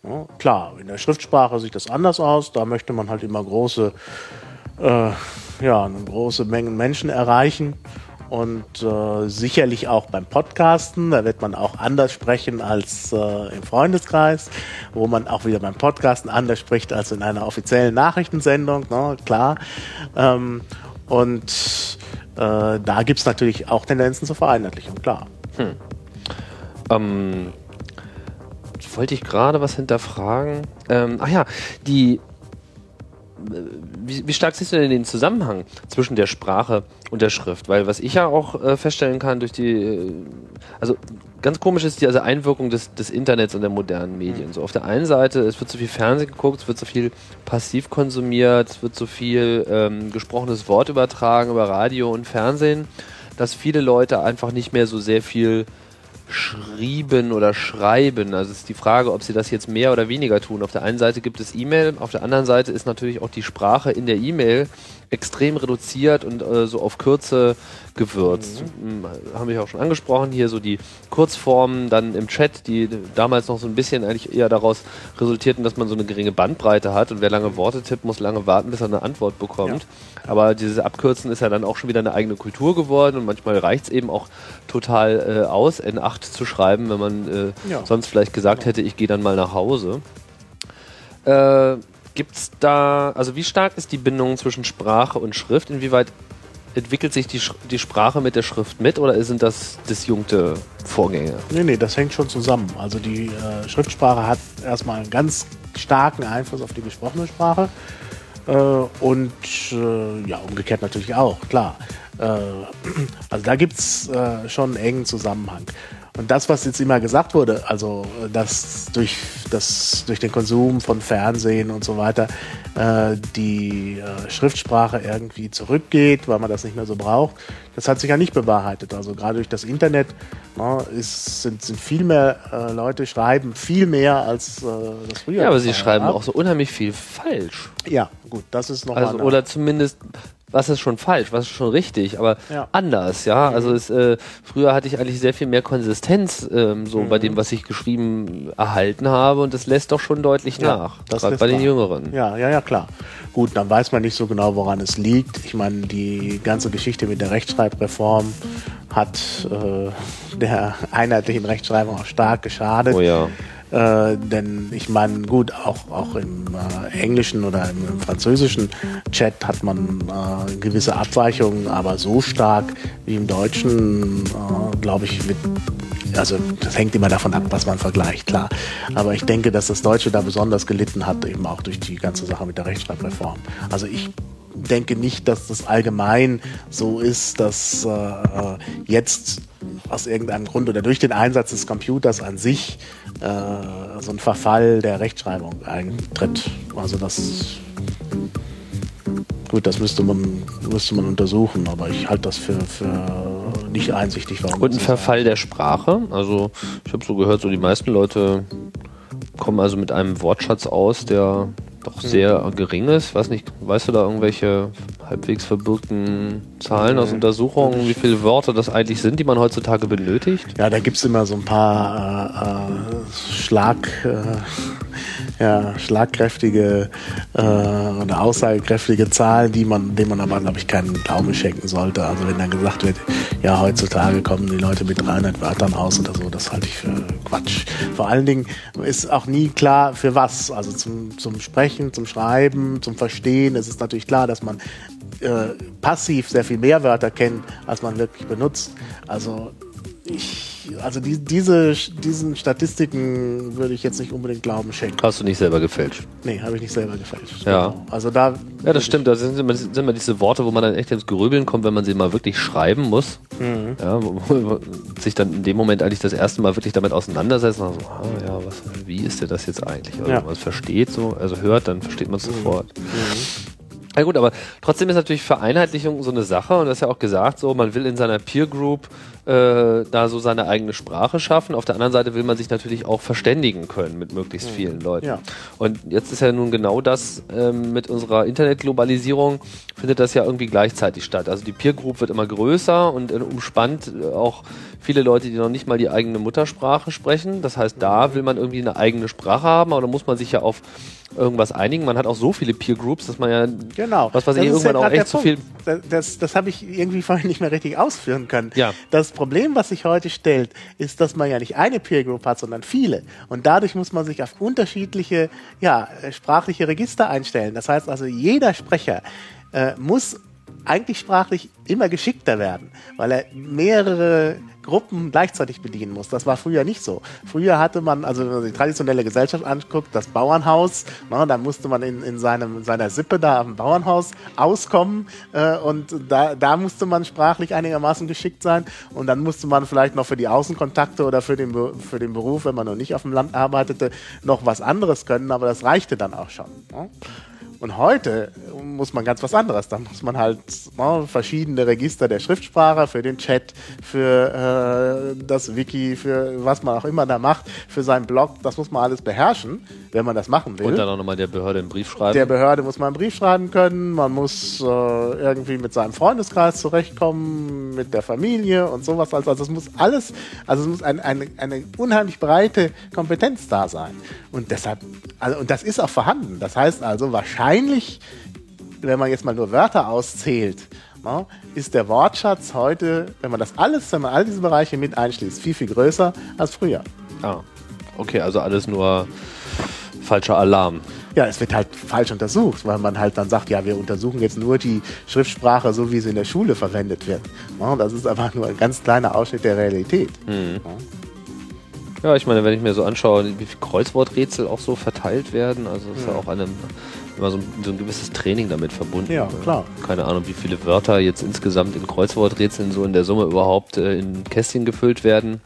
Speaker 2: Ja, klar, in der Schriftsprache sieht das anders aus. Da möchte man halt immer große, äh, ja, eine große Mengen Menschen erreichen. Und äh, sicherlich auch beim Podcasten, da wird man auch anders sprechen als äh, im Freundeskreis, wo man auch wieder beim Podcasten anders spricht als in einer offiziellen Nachrichtensendung, ne, klar. Ähm, und äh, da gibt es natürlich auch Tendenzen zur Vereinheitlichung, klar.
Speaker 1: Ähm, wollte ich gerade was hinterfragen? Ähm, ach ja, die. Wie, wie stark siehst du denn den Zusammenhang zwischen der Sprache und der Schrift? Weil was ich ja auch äh, feststellen kann durch die, äh, also ganz komisch ist die also Einwirkung des, des Internets und der modernen Medien. So auf der einen Seite, es wird so viel Fernsehen geguckt, es wird so viel passiv konsumiert, es wird so viel ähm, gesprochenes Wort übertragen über Radio und Fernsehen, dass viele Leute einfach nicht mehr so sehr viel schrieben oder schreiben. Also ist die Frage, ob sie das jetzt mehr oder weniger tun. Auf der einen Seite gibt es E-Mail, auf der anderen Seite ist natürlich auch die Sprache in der E-Mail extrem reduziert und äh, so auf Kürze gewürzt. Mhm. Haben wir auch schon angesprochen, hier so die Kurzformen dann im Chat, die damals noch so ein bisschen eigentlich eher daraus resultierten, dass man so eine geringe Bandbreite hat und wer lange Worte tippt, muss lange warten, bis er eine Antwort bekommt. Ja. Aber dieses Abkürzen ist ja dann auch schon wieder eine eigene Kultur geworden und manchmal reicht es eben auch total äh, aus, N8 zu schreiben, wenn man äh, ja. sonst vielleicht gesagt hätte, ich gehe dann mal nach Hause. Äh, Gibt es da, also wie stark ist die Bindung zwischen Sprache und Schrift? Inwieweit entwickelt sich die, die Sprache mit der Schrift mit oder sind das disjunkte Vorgänge?
Speaker 2: Nee, nee, das hängt schon zusammen. Also die äh, Schriftsprache hat erstmal einen ganz starken Einfluss auf die gesprochene Sprache. Äh, und äh, ja, umgekehrt natürlich auch, klar. Äh, also da gibt es äh, schon einen engen Zusammenhang. Und das, was jetzt immer gesagt wurde, also dass durch, das, durch den Konsum von Fernsehen und so weiter äh, die äh, Schriftsprache irgendwie zurückgeht, weil man das nicht mehr so braucht, das hat sich ja nicht bewahrheitet. Also gerade durch das Internet ne, ist, sind, sind viel mehr äh, Leute schreiben viel mehr als äh, das früher.
Speaker 1: Ja, aber sie schreiben auch so unheimlich viel falsch.
Speaker 2: Ja, gut, das ist noch
Speaker 1: also, Oder zumindest was ist schon falsch, was ist schon richtig, aber ja. anders, ja. Mhm. Also es, äh, früher hatte ich eigentlich sehr viel mehr Konsistenz ähm, so mhm. bei dem, was ich geschrieben erhalten habe und das lässt doch schon deutlich ja, nach, gerade bei den Jüngeren.
Speaker 2: Ja, ja, ja, klar. Gut, dann weiß man nicht so genau, woran es liegt. Ich meine, die ganze Geschichte mit der Rechtschreibreform hat äh, der einheitlichen Rechtschreibung auch stark geschadet.
Speaker 1: Oh ja.
Speaker 2: Äh, denn ich meine, gut, auch, auch im äh, englischen oder im, im, französischen Chat hat man äh, gewisse Abweichungen, aber so stark wie im Deutschen, äh, glaube ich, wird, also das hängt immer davon ab, was man vergleicht, klar. Aber ich denke, dass das Deutsche da besonders gelitten hat, eben auch durch die ganze Sache mit der Rechtschreibreform. Also ich denke nicht, dass das allgemein so ist, dass äh, jetzt aus irgendeinem Grund oder durch den Einsatz des Computers an sich äh, so ein Verfall der Rechtschreibung eintritt. Also das gut, das müsste man, müsste man untersuchen, aber ich halte das für, für nicht einsichtig.
Speaker 1: Warum Und ein Verfall der Sprache? Also ich habe so gehört, so die meisten Leute kommen also mit einem Wortschatz aus, der doch sehr gering ist. Weiß nicht, weißt du da irgendwelche halbwegs verbürgten Zahlen aus Untersuchungen, wie viele Wörter das eigentlich sind, die man heutzutage benötigt?
Speaker 2: Ja, da gibt es immer so ein paar äh, äh, Schlag, äh, ja, schlagkräftige äh, oder aussagekräftige Zahlen, die man, denen man aber, glaube ich, keinen Glauben schenken sollte. Also wenn dann gesagt wird, ja, heutzutage kommen die Leute mit 300 Wörtern aus oder so, das halte ich für Quatsch. Vor allen Dingen ist auch nie klar, für was. Also zum, zum Sprechen, zum Schreiben, zum Verstehen. Es ist natürlich klar, dass man äh, passiv sehr viel mehr Wörter kennt, als man wirklich benutzt. Also ich, also die, diese, diesen Statistiken würde ich jetzt nicht unbedingt Glauben schenken.
Speaker 1: Hast du nicht selber gefälscht?
Speaker 2: Nee, habe ich nicht selber gefälscht.
Speaker 1: Ja. Genau.
Speaker 2: Also da.
Speaker 1: Ja, das stimmt. Das sind immer, sind immer diese Worte, wo man dann echt ins Grübeln kommt, wenn man sie mal wirklich schreiben muss. Mhm. Ja, wo, wo sich dann in dem Moment eigentlich das erste Mal wirklich damit auseinandersetzt. Und so, ah, ja, was, wie ist denn das jetzt eigentlich? Also, ja. Wenn man es versteht so, also hört, dann versteht man es mhm. sofort. Mhm. Ja gut, aber trotzdem ist natürlich Vereinheitlichung so eine Sache und das ist ja auch gesagt, so man will in seiner Peer Group äh, da so seine eigene Sprache schaffen. Auf der anderen Seite will man sich natürlich auch verständigen können mit möglichst mhm. vielen Leuten. Ja. Und jetzt ist ja nun genau das ähm, mit unserer Internetglobalisierung findet das ja irgendwie gleichzeitig statt. Also die Peer Group wird immer größer und äh, umspannt äh, auch viele Leute, die noch nicht mal die eigene Muttersprache sprechen. Das heißt, da will man irgendwie eine eigene Sprache haben, aber da muss man sich ja auf irgendwas einigen. Man hat auch so viele Peer Groups, dass man ja
Speaker 2: genau.
Speaker 1: was weiß ich, irgendwann ja auch echt zu viel.
Speaker 2: Das, das, das habe ich irgendwie vorhin nicht mehr richtig ausführen können.
Speaker 1: Ja.
Speaker 2: Das Problem, was sich heute stellt, ist, dass man ja nicht eine Peer Group hat, sondern viele. Und dadurch muss man sich auf unterschiedliche ja, sprachliche Register einstellen. Das heißt also, jeder Sprecher äh, muss eigentlich sprachlich immer geschickter werden, weil er mehrere Gruppen gleichzeitig bedienen muss. Das war früher nicht so. Früher hatte man, also wenn man die traditionelle Gesellschaft anguckt, das Bauernhaus, na, da musste man in, in, seinem, in seiner Sippe da am Bauernhaus auskommen äh, und da, da musste man sprachlich einigermaßen geschickt sein und dann musste man vielleicht noch für die Außenkontakte oder für den, für den Beruf, wenn man noch nicht auf dem Land arbeitete, noch was anderes können, aber das reichte dann auch schon. Na? Und heute muss man ganz was anderes. Da muss man halt ne, verschiedene Register der Schriftsprache für den Chat, für äh, das Wiki, für was man auch immer da macht, für seinen Blog. Das muss man alles beherrschen, wenn man das machen will.
Speaker 1: Und dann auch nochmal der Behörde einen Brief schreiben.
Speaker 2: Der Behörde muss man einen Brief schreiben können. Man muss äh, irgendwie mit seinem Freundeskreis zurechtkommen, mit der Familie und sowas. Also, also es muss alles, also es muss ein, eine, eine unheimlich breite Kompetenz da sein. Und deshalb, also, und das ist auch vorhanden. Das heißt also wahrscheinlich wahrscheinlich, wenn man jetzt mal nur Wörter auszählt, no, ist der Wortschatz heute, wenn man das alles, wenn man all diese Bereiche mit einschließt, viel, viel größer als früher.
Speaker 1: Ah, okay, also alles nur falscher Alarm.
Speaker 2: Ja, es wird halt falsch untersucht, weil man halt dann sagt, ja, wir untersuchen jetzt nur die Schriftsprache, so wie sie in der Schule verwendet wird. No, das ist einfach nur ein ganz kleiner Ausschnitt der Realität. Mhm.
Speaker 1: No. Ja, ich meine, wenn ich mir so anschaue, wie viele Kreuzworträtsel auch so verteilt werden, also ist ja, ja auch eine immer so ein, so ein, gewisses Training damit verbunden.
Speaker 2: Ja, klar.
Speaker 1: Keine Ahnung, wie viele Wörter jetzt insgesamt in Kreuzworträtseln so in der Summe überhaupt äh, in Kästchen gefüllt werden.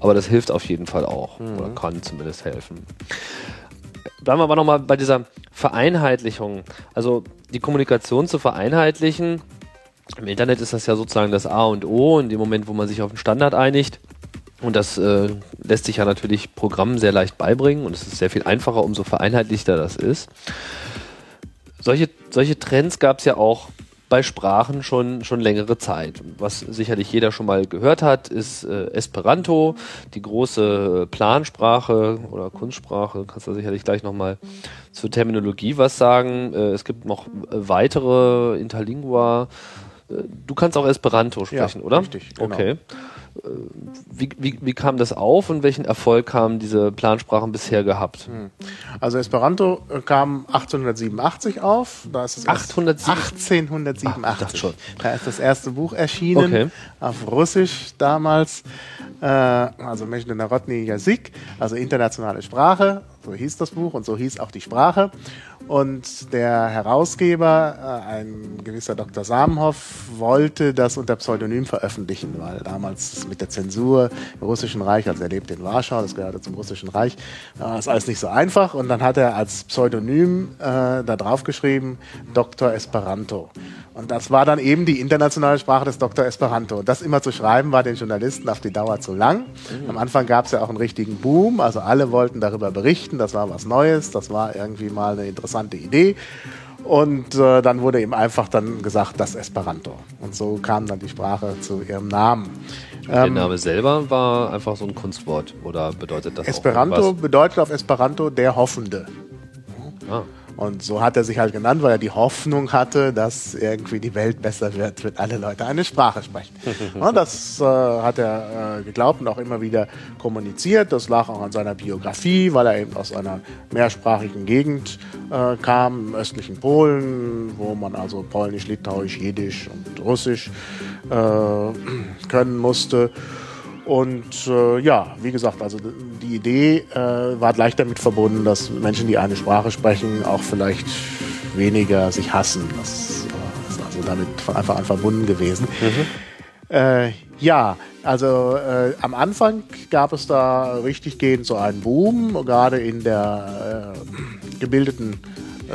Speaker 1: Aber das hilft auf jeden Fall auch mhm. oder kann zumindest helfen. Bleiben wir aber nochmal bei dieser Vereinheitlichung. Also die Kommunikation zu vereinheitlichen. Im Internet ist das ja sozusagen das A und O in dem Moment, wo man sich auf einen Standard einigt. Und das äh, lässt sich ja natürlich Programmen sehr leicht beibringen und es ist sehr viel einfacher, umso vereinheitlichter das ist solche, solche Trends gab es ja auch bei Sprachen schon, schon längere Zeit. Was sicherlich jeder schon mal gehört hat, ist äh, Esperanto, die große Plansprache oder Kunstsprache. Kannst du sicherlich gleich nochmal zur Terminologie was sagen. Äh, es gibt noch weitere Interlingua. Äh, du kannst auch Esperanto sprechen,
Speaker 2: ja,
Speaker 1: oder?
Speaker 2: Richtig, genau.
Speaker 1: Okay. Wie, wie, wie kam das auf und welchen Erfolg haben diese Plansprachen bisher gehabt? Hm.
Speaker 2: Also Esperanto äh, kam 1887 auf. Da ist es
Speaker 1: 1887?
Speaker 2: 1887. Ach, schon. Da ist das erste Buch erschienen, okay. auf Russisch damals. Äh, also Narodny Yazik, also internationale Sprache. So hieß das Buch und so hieß auch die Sprache. Und der Herausgeber, äh, ein gewisser Dr. Samenhoff, wollte das unter Pseudonym veröffentlichen, weil damals mit der Zensur im Russischen Reich, also er lebte in Warschau, das gehörte zum Russischen Reich, war das alles nicht so einfach. Und dann hat er als Pseudonym äh, da drauf geschrieben, Dr. Esperanto. Und das war dann eben die internationale Sprache des Dr. Esperanto. Und das immer zu schreiben war den Journalisten auf die Dauer zu lang. Mhm. Am Anfang gab es ja auch einen richtigen Boom, also alle wollten darüber berichten, das war was Neues, das war irgendwie mal eine interessante Idee. Und äh, dann wurde ihm einfach dann gesagt, das Esperanto. Und so kam dann die Sprache zu ihrem Namen.
Speaker 1: Der ähm, Name selber war einfach so ein Kunstwort oder bedeutet das
Speaker 2: Esperanto bedeutet auf Esperanto der Hoffende. Ah. Und so hat er sich halt genannt, weil er die Hoffnung hatte, dass irgendwie die Welt besser wird, wenn alle Leute eine Sprache sprechen. und das äh, hat er äh, geglaubt und auch immer wieder kommuniziert. Das lag auch an seiner Biografie, weil er eben aus einer mehrsprachigen Gegend äh, kam, im östlichen Polen, wo man also Polnisch, Litauisch, Jiddisch und Russisch äh, können musste. Und äh, ja, wie gesagt, also die Idee äh, war gleich damit verbunden, dass Menschen, die eine Sprache sprechen, auch vielleicht weniger sich hassen. Das äh, ist also damit von Anfang an verbunden gewesen. Mhm. Äh, ja, also äh, am Anfang gab es da richtig gehend so einen Boom, gerade in der äh, gebildeten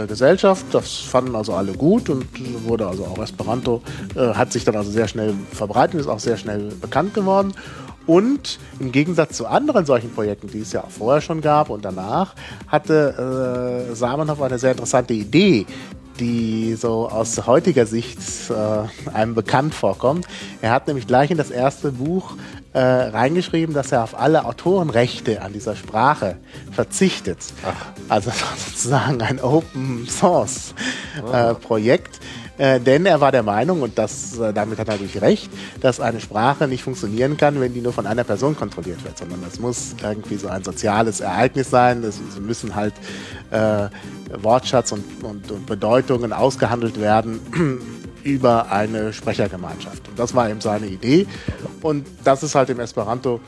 Speaker 2: Gesellschaft. Das fanden also alle gut und wurde also auch Esperanto, äh, hat sich dann also sehr schnell verbreitet, ist auch sehr schnell bekannt geworden. Und im Gegensatz zu anderen solchen Projekten, die es ja auch vorher schon gab und danach, hatte äh, Samenhoff eine sehr interessante Idee, die so aus heutiger Sicht äh, einem bekannt vorkommt. Er hat nämlich gleich in das erste Buch äh, reingeschrieben, dass er auf alle Autorenrechte an dieser Sprache verzichtet. Ach. Also sozusagen ein Open Source äh, Projekt. Äh, denn er war der Meinung, und das, äh, damit hat er natürlich recht, dass eine Sprache nicht funktionieren kann, wenn die nur von einer Person kontrolliert wird, sondern das muss irgendwie so ein soziales Ereignis sein. Es müssen halt äh, Wortschatz und, und, und, Bedeutungen ausgehandelt werden, über eine Sprechergemeinschaft. Und das war eben seine Idee. Und das ist halt im Esperanto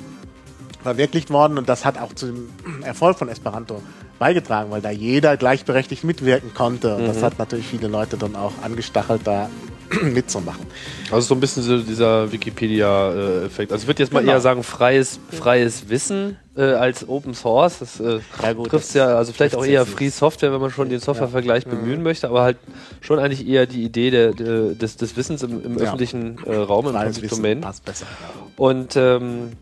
Speaker 2: verwirklicht worden und das hat auch zum Erfolg von Esperanto beigetragen, weil da jeder gleichberechtigt mitwirken konnte. Und das hat natürlich viele Leute dann auch angestachelt, da mitzumachen.
Speaker 1: Also so ein bisschen so dieser Wikipedia-Effekt. Also ich würde jetzt mal
Speaker 2: Genau.
Speaker 1: eher sagen, freies, freies Wissen äh, als Open Source. Das äh,
Speaker 2: Ja, gut,
Speaker 1: trifft
Speaker 2: das
Speaker 1: ja, also vielleicht auch eher Free. Software, wenn man schon den Softwarevergleich bemühen möchte, aber halt schon eigentlich eher die Idee der, der, des, des Wissens im, im
Speaker 2: Ja.
Speaker 1: öffentlichen äh, Raum, im Public
Speaker 2: Wissen
Speaker 1: Domain.
Speaker 2: passt besser. Ja.
Speaker 1: Und ähm,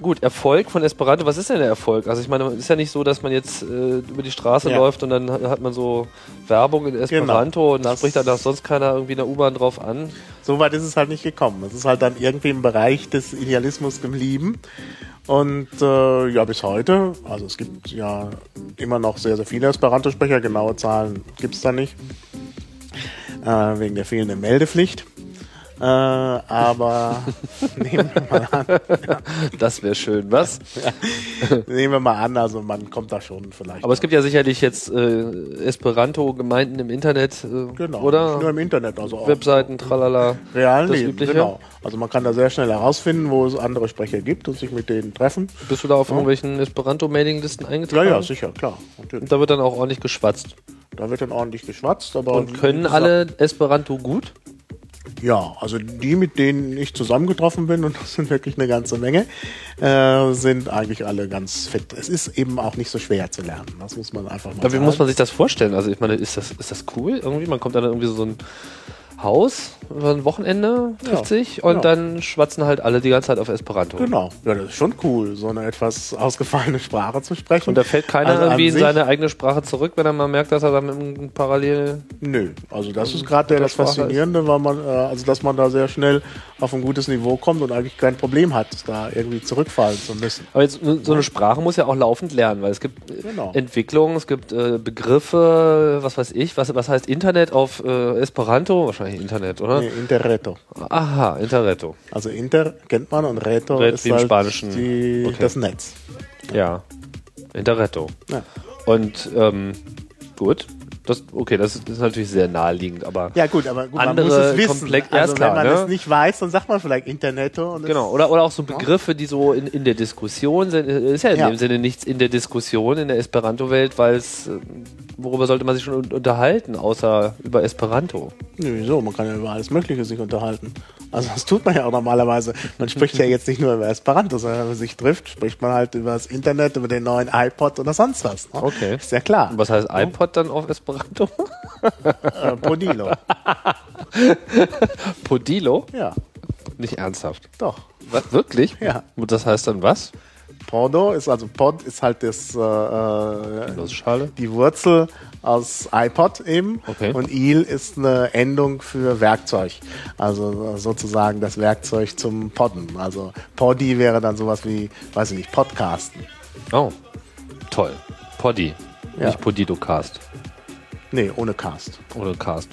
Speaker 1: gut, Erfolg von Esperanto, was ist denn der Erfolg? Also ich meine, es ist ja nicht so, dass man jetzt äh, über die Straße
Speaker 2: Ja.
Speaker 1: läuft und dann hat man so Werbung in Esperanto und
Speaker 2: Das-
Speaker 1: spricht dann auch sonst keiner irgendwie in der U-Bahn drauf an.
Speaker 2: So weit ist es halt nicht gekommen. Es ist halt dann irgendwie im Bereich des Idealismus geblieben. Und äh, ja, bis heute, also es gibt ja immer noch sehr, sehr viele Esperanto-Sprecher, genaue Zahlen gibt es da nicht, äh, wegen der fehlenden Meldepflicht. Äh, aber nehmen wir mal an,
Speaker 1: Das wäre schön, was?
Speaker 2: nehmen wir mal an, also man kommt da schon vielleicht.
Speaker 1: Aber es gibt ja sicherlich jetzt äh, Esperanto-Gemeinden im Internet, äh,
Speaker 2: genau,
Speaker 1: oder?
Speaker 2: nur im Internet, also auch
Speaker 1: Webseiten, tralala.
Speaker 2: realen
Speaker 1: das
Speaker 2: Leben,
Speaker 1: Übliche.
Speaker 2: genau. Also man kann da sehr schnell herausfinden, wo es andere Sprecher gibt und sich mit denen treffen.
Speaker 1: Bist du da auf irgendwelchen Esperanto-Mailinglisten
Speaker 2: Ja,
Speaker 1: eingetragen?
Speaker 2: ja, sicher, klar. Natürlich.
Speaker 1: Und da wird dann auch ordentlich geschwatzt.
Speaker 2: Da wird dann ordentlich geschwatzt, aber.
Speaker 1: Und können alle Esperanto gut?
Speaker 2: Ja, also die, mit denen ich zusammengetroffen bin, und das sind wirklich eine ganze Menge, äh, sind eigentlich alle ganz fit. Es ist eben auch nicht so schwer zu lernen. Das muss man einfach mal
Speaker 1: Aber wie
Speaker 2: sagen.
Speaker 1: muss man sich das vorstellen? Also ich meine, ist das, ist das cool irgendwie? Man kommt dann irgendwie so ein Haus über ein Wochenende, trifft
Speaker 2: Ja,
Speaker 1: sich und
Speaker 2: ja.
Speaker 1: dann schwatzen halt alle die ganze Zeit auf Esperanto.
Speaker 2: Genau, ja, das ist schon cool, so eine etwas ausgefallene Sprache zu sprechen.
Speaker 1: Und da fällt keiner
Speaker 2: Also
Speaker 1: irgendwie in seine eigene Sprache zurück, wenn er mal merkt, dass er dann im Parallel.
Speaker 2: Nö, also das ist gerade das
Speaker 1: Sprache ist-
Speaker 2: Faszinierende, weil man, äh, also dass man da sehr schnell auf ein gutes Niveau kommt und eigentlich kein Problem hat, da irgendwie zurückfallen zu müssen.
Speaker 1: Aber jetzt so eine Sprache muss ja auch laufend lernen, weil es gibt äh,
Speaker 2: Genau.
Speaker 1: Entwicklungen, es gibt äh, Begriffe, was weiß ich, was, was heißt Internet auf äh, Esperanto? Wahrscheinlich Internet, oder?
Speaker 2: Nee, Interreto.
Speaker 1: Aha, Interretto.
Speaker 2: Also Inter kennt man und Reto
Speaker 1: Red
Speaker 2: ist halt
Speaker 1: Spanischen.
Speaker 2: die,
Speaker 1: Okay.
Speaker 2: das Netz.
Speaker 1: Ja. Interretto.
Speaker 2: Ja.
Speaker 1: Und ähm, gut. Das, okay, das ist, das ist natürlich sehr naheliegend, aber
Speaker 2: Ja gut, aber gut,
Speaker 1: Andere
Speaker 2: man muss es wissen.
Speaker 1: komplex- ja,
Speaker 2: also
Speaker 1: klar,
Speaker 2: wenn man
Speaker 1: ne?
Speaker 2: es nicht weiß, dann sagt man vielleicht Interneto. Und
Speaker 1: Genau, oder, oder auch so Begriffe, die so in, in der Diskussion sind. Äh, Ist ja in
Speaker 2: Ja.
Speaker 1: dem Sinne nichts in der Diskussion in der Esperanto-Welt, weil es, äh, worüber sollte man sich schon un- unterhalten, außer über Esperanto?
Speaker 2: Nö, wieso? Man kann ja über alles Mögliche sich unterhalten. Also das tut man ja auch normalerweise. Man spricht ja jetzt nicht nur über Esperanto, sondern wenn man sich trifft, spricht man halt über das Internet, über den neuen iPod oder sonst was. Ne?
Speaker 1: Okay.
Speaker 2: Ist ja klar.
Speaker 1: Und was heißt iPod dann auf Esperanto?
Speaker 2: Äh, Podilo.
Speaker 1: Podilo?
Speaker 2: Ja,
Speaker 1: Nicht ernsthaft.
Speaker 2: doch.
Speaker 1: Was, wirklich?
Speaker 2: Ja.
Speaker 1: Und das heißt dann was?
Speaker 2: Porno ist also Pod ist halt das äh, äh,
Speaker 1: Nussschale?
Speaker 2: die Wurzel aus iPod eben.
Speaker 1: Okay.
Speaker 2: Und Il ist eine Endung für Werkzeug. Also sozusagen das Werkzeug zum Podden. Also Poddy wäre dann sowas wie, weiß ich nicht, Podcasten.
Speaker 1: Oh, toll. Poddy.
Speaker 2: Ja.
Speaker 1: Nicht Podidocast.
Speaker 2: Nee, ohne Cast.
Speaker 1: Oder Cast.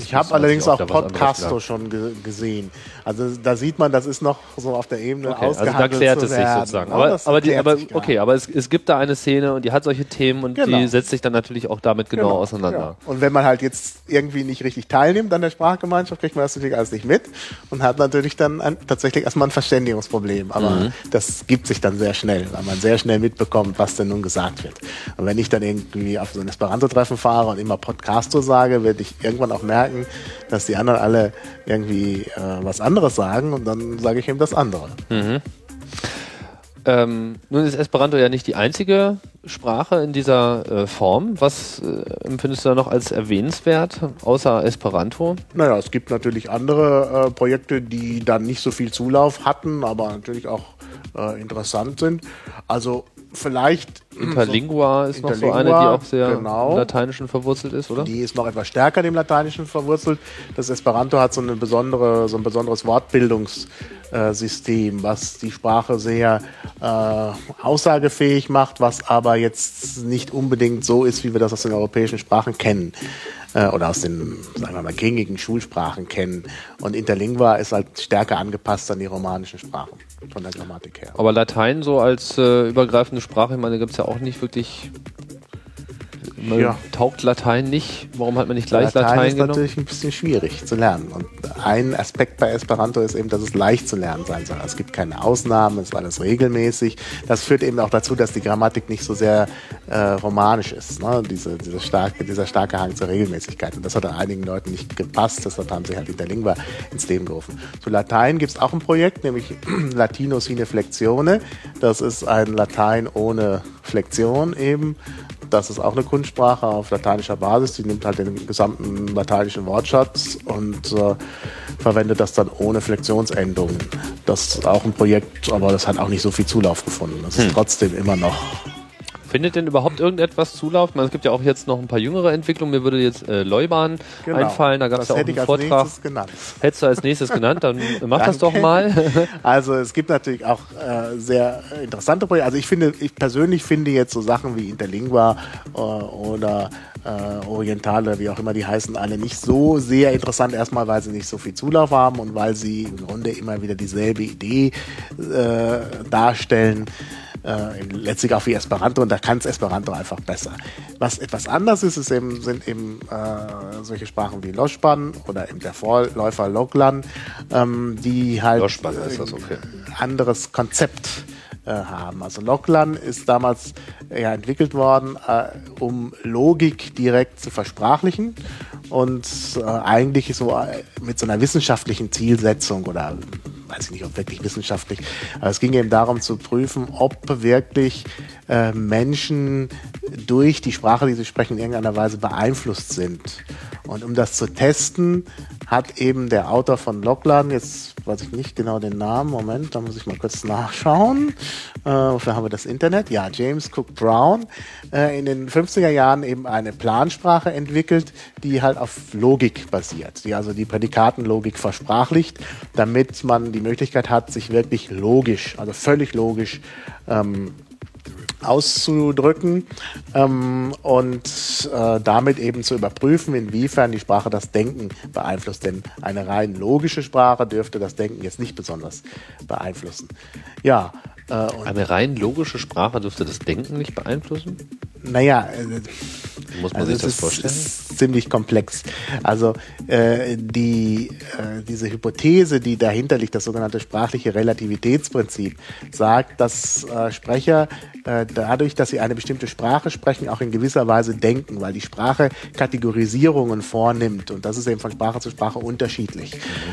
Speaker 2: Ich habe allerdings auch Podcasto
Speaker 1: gelernt.
Speaker 2: schon ge gesehen. Also da sieht man, das ist noch so auf der Ebene
Speaker 1: Okay, also da klärt es sich sozusagen. Aber,
Speaker 2: das
Speaker 1: aber, die, aber okay, aber es, es gibt da eine Szene und die hat solche Themen und
Speaker 2: Genau.
Speaker 1: die setzt sich dann natürlich auch damit genau, auseinander.
Speaker 2: Ja. Und wenn man halt jetzt irgendwie nicht richtig teilnimmt an der Sprachgemeinschaft, kriegt man das natürlich alles nicht mit und hat natürlich dann ein, tatsächlich erstmal ein Verständigungsproblem. Aber
Speaker 1: Mhm.
Speaker 2: das gibt sich dann sehr schnell, weil man sehr schnell mitbekommt, was denn nun gesagt wird. Und wenn ich dann irgendwie auf so ein Esperanto-Treffen fahre und immer Podcasto sage, werde ich irgendwann auch merken, dass die anderen alle irgendwie äh, was anderes sagen und dann sage ich eben das andere.
Speaker 1: Ähm, nun ist Esperanto ja nicht die einzige Sprache in dieser äh, Form. Was äh, empfindest du da noch als erwähnenswert, außer Esperanto?
Speaker 2: Naja, es gibt natürlich andere äh, Projekte, die dann nicht so viel Zulauf hatten, aber natürlich auch äh, interessant sind. Also vielleicht.
Speaker 1: Interlingua ist noch so eine, die
Speaker 2: Interlingua,
Speaker 1: auch sehr
Speaker 2: genau.
Speaker 1: im Lateinischen verwurzelt ist, oder?
Speaker 2: Die ist noch etwas stärker dem Lateinischen verwurzelt. Das Esperanto hat so, eine besondere, so ein besonderes Wortbildungssystem, was die Sprache sehr äh, aussagefähig macht, was aber jetzt nicht unbedingt so ist, wie wir das aus den europäischen Sprachen kennen. Äh, oder aus den, sagen wir mal, gängigen Schulsprachen kennen. Und Interlingua ist halt stärker angepasst an die romanischen Sprachen, von der Grammatik her.
Speaker 1: Aber Latein so als äh, übergreifende Sprache, ich meine, gibt es ja auch nicht wirklich Man
Speaker 2: Ja.
Speaker 1: Taugt Latein nicht? Warum hat man nicht gleich
Speaker 2: Latein,
Speaker 1: Latein,
Speaker 2: ist
Speaker 1: genommen?
Speaker 2: natürlich ein bisschen schwierig zu lernen. Und ein Aspekt bei Esperanto ist eben, dass es leicht zu lernen sein soll. Es gibt keine Ausnahmen, es ist alles regelmäßig. Das führt eben auch dazu, dass die Grammatik nicht so sehr äh, romanisch ist. Ne? Diese, diese starke, dieser starke Hang zur Regelmäßigkeit. Und das hat an einigen Leuten nicht gepasst. Deshalb haben sie halt Interlingua ins Leben gerufen. Zu Latein gibt es auch ein Projekt, nämlich Latino sine flexione. Das ist ein Latein ohne Flexion eben. Das ist auch eine Kunstsprache auf lateinischer Basis. Die nimmt halt den gesamten lateinischen Wortschatz und äh, verwendet das dann ohne Flexionsendungen. Das ist auch ein Projekt, aber das hat auch nicht so viel Zulauf gefunden. Das ist trotzdem immer noch.
Speaker 1: Findet denn überhaupt irgendetwas Zulauf? Meine, es gibt ja auch jetzt noch ein paar jüngere Entwicklungen. Mir würde jetzt äh, Leuban einfallen. Da gab es
Speaker 2: Genau.
Speaker 1: ja auch einen Vortrag.
Speaker 2: nächstes genannt.
Speaker 1: Hättest du als nächstes genannt, dann mach das doch mal.
Speaker 2: Also es gibt natürlich auch äh, sehr interessante Projekte. Also ich finde, ich persönlich finde jetzt so Sachen wie Interlingua äh, oder äh, Orientale, wie auch immer die heißen, alle nicht so sehr interessant. Erstmal, weil sie nicht so viel Zulauf haben und weil sie im Grunde immer wieder dieselbe Idee äh, darstellen. Äh, letztlich auch wie Esperanto und da kann es Esperanto einfach besser. Was etwas anders ist, ist eben, sind eben äh, solche Sprachen wie Loschban oder eben der Vorläufer Loglan, ähm, die halt
Speaker 1: Loschban ist das, okay.
Speaker 2: anderes Konzept äh, haben. Also Loglan ist damals äh, ja entwickelt worden, äh, um Logik direkt zu versprachlichen und äh, eigentlich so äh, mit so einer wissenschaftlichen Zielsetzung oder weiß ich nicht, ob wirklich wissenschaftlich, aber es ging eben darum zu prüfen, ob wirklich äh, Menschen durch die Sprache, die sie sprechen, in irgendeiner Weise beeinflusst sind. Und um das zu testen, hat eben der Autor von Loglan, jetzt weiß ich nicht genau den Namen, Moment, da muss ich mal kurz nachschauen. Äh, wofür haben wir das Internet? Ja, James Cook Brown, äh, in den 50er Jahren eben eine Plansprache entwickelt, die halt auf Logik basiert, die also die Prädikatenlogik versprachlicht, damit man die Möglichkeit hat, sich wirklich logisch, also völlig logisch ähm, auszudrücken ähm, und äh, damit eben zu überprüfen, inwiefern die Sprache das Denken beeinflusst. Denn eine rein logische Sprache dürfte das Denken jetzt nicht besonders beeinflussen. Ja, und
Speaker 1: Eine rein logische Sprache dürfte das Denken nicht beeinflussen?
Speaker 2: naja, äh,
Speaker 1: muss man
Speaker 2: Also
Speaker 1: sich das
Speaker 2: ist,
Speaker 1: vorstellen?
Speaker 2: ist ziemlich komplex. Also äh, die, äh, diese Hypothese, die dahinter liegt, das sogenannte sprachliche Relativitätsprinzip, sagt, dass äh, Sprecher äh, dadurch, dass sie eine bestimmte Sprache sprechen, auch in gewisser Weise denken, weil die Sprache Kategorisierungen vornimmt und das ist eben von Sprache zu Sprache unterschiedlich.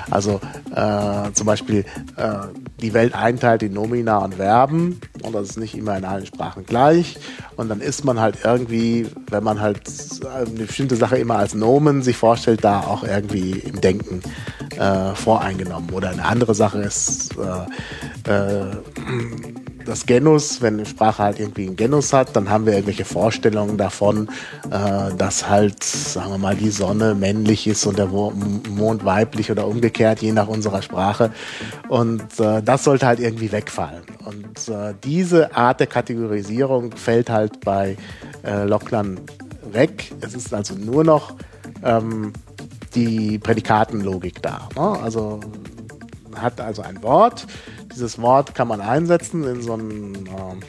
Speaker 2: Also äh, zum Beispiel äh, die Welt einteilt in Nomina und Verben und das ist nicht immer in allen Sprachen gleich und dann ist man halt irgendwie, wenn man halt eine bestimmte Sache immer als Nomen sich vorstellt, da auch irgendwie im Denken äh, voreingenommen. Oder eine andere Sache ist äh, äh, das Genus, wenn eine Sprache halt irgendwie ein Genus hat, dann haben wir irgendwelche Vorstellungen davon, äh, dass halt, sagen wir mal, die Sonne männlich ist und der Mond weiblich oder umgekehrt, je nach unserer Sprache. Und äh, das sollte halt irgendwie wegfallen. Und äh, diese Art der Kategorisierung fällt halt bei äh, Lockland weg. Es ist also nur noch ähm, die Prädikatenlogik da. Ne? Also hat also ein Wort. Dieses Wort kann man einsetzen in so ein ähm,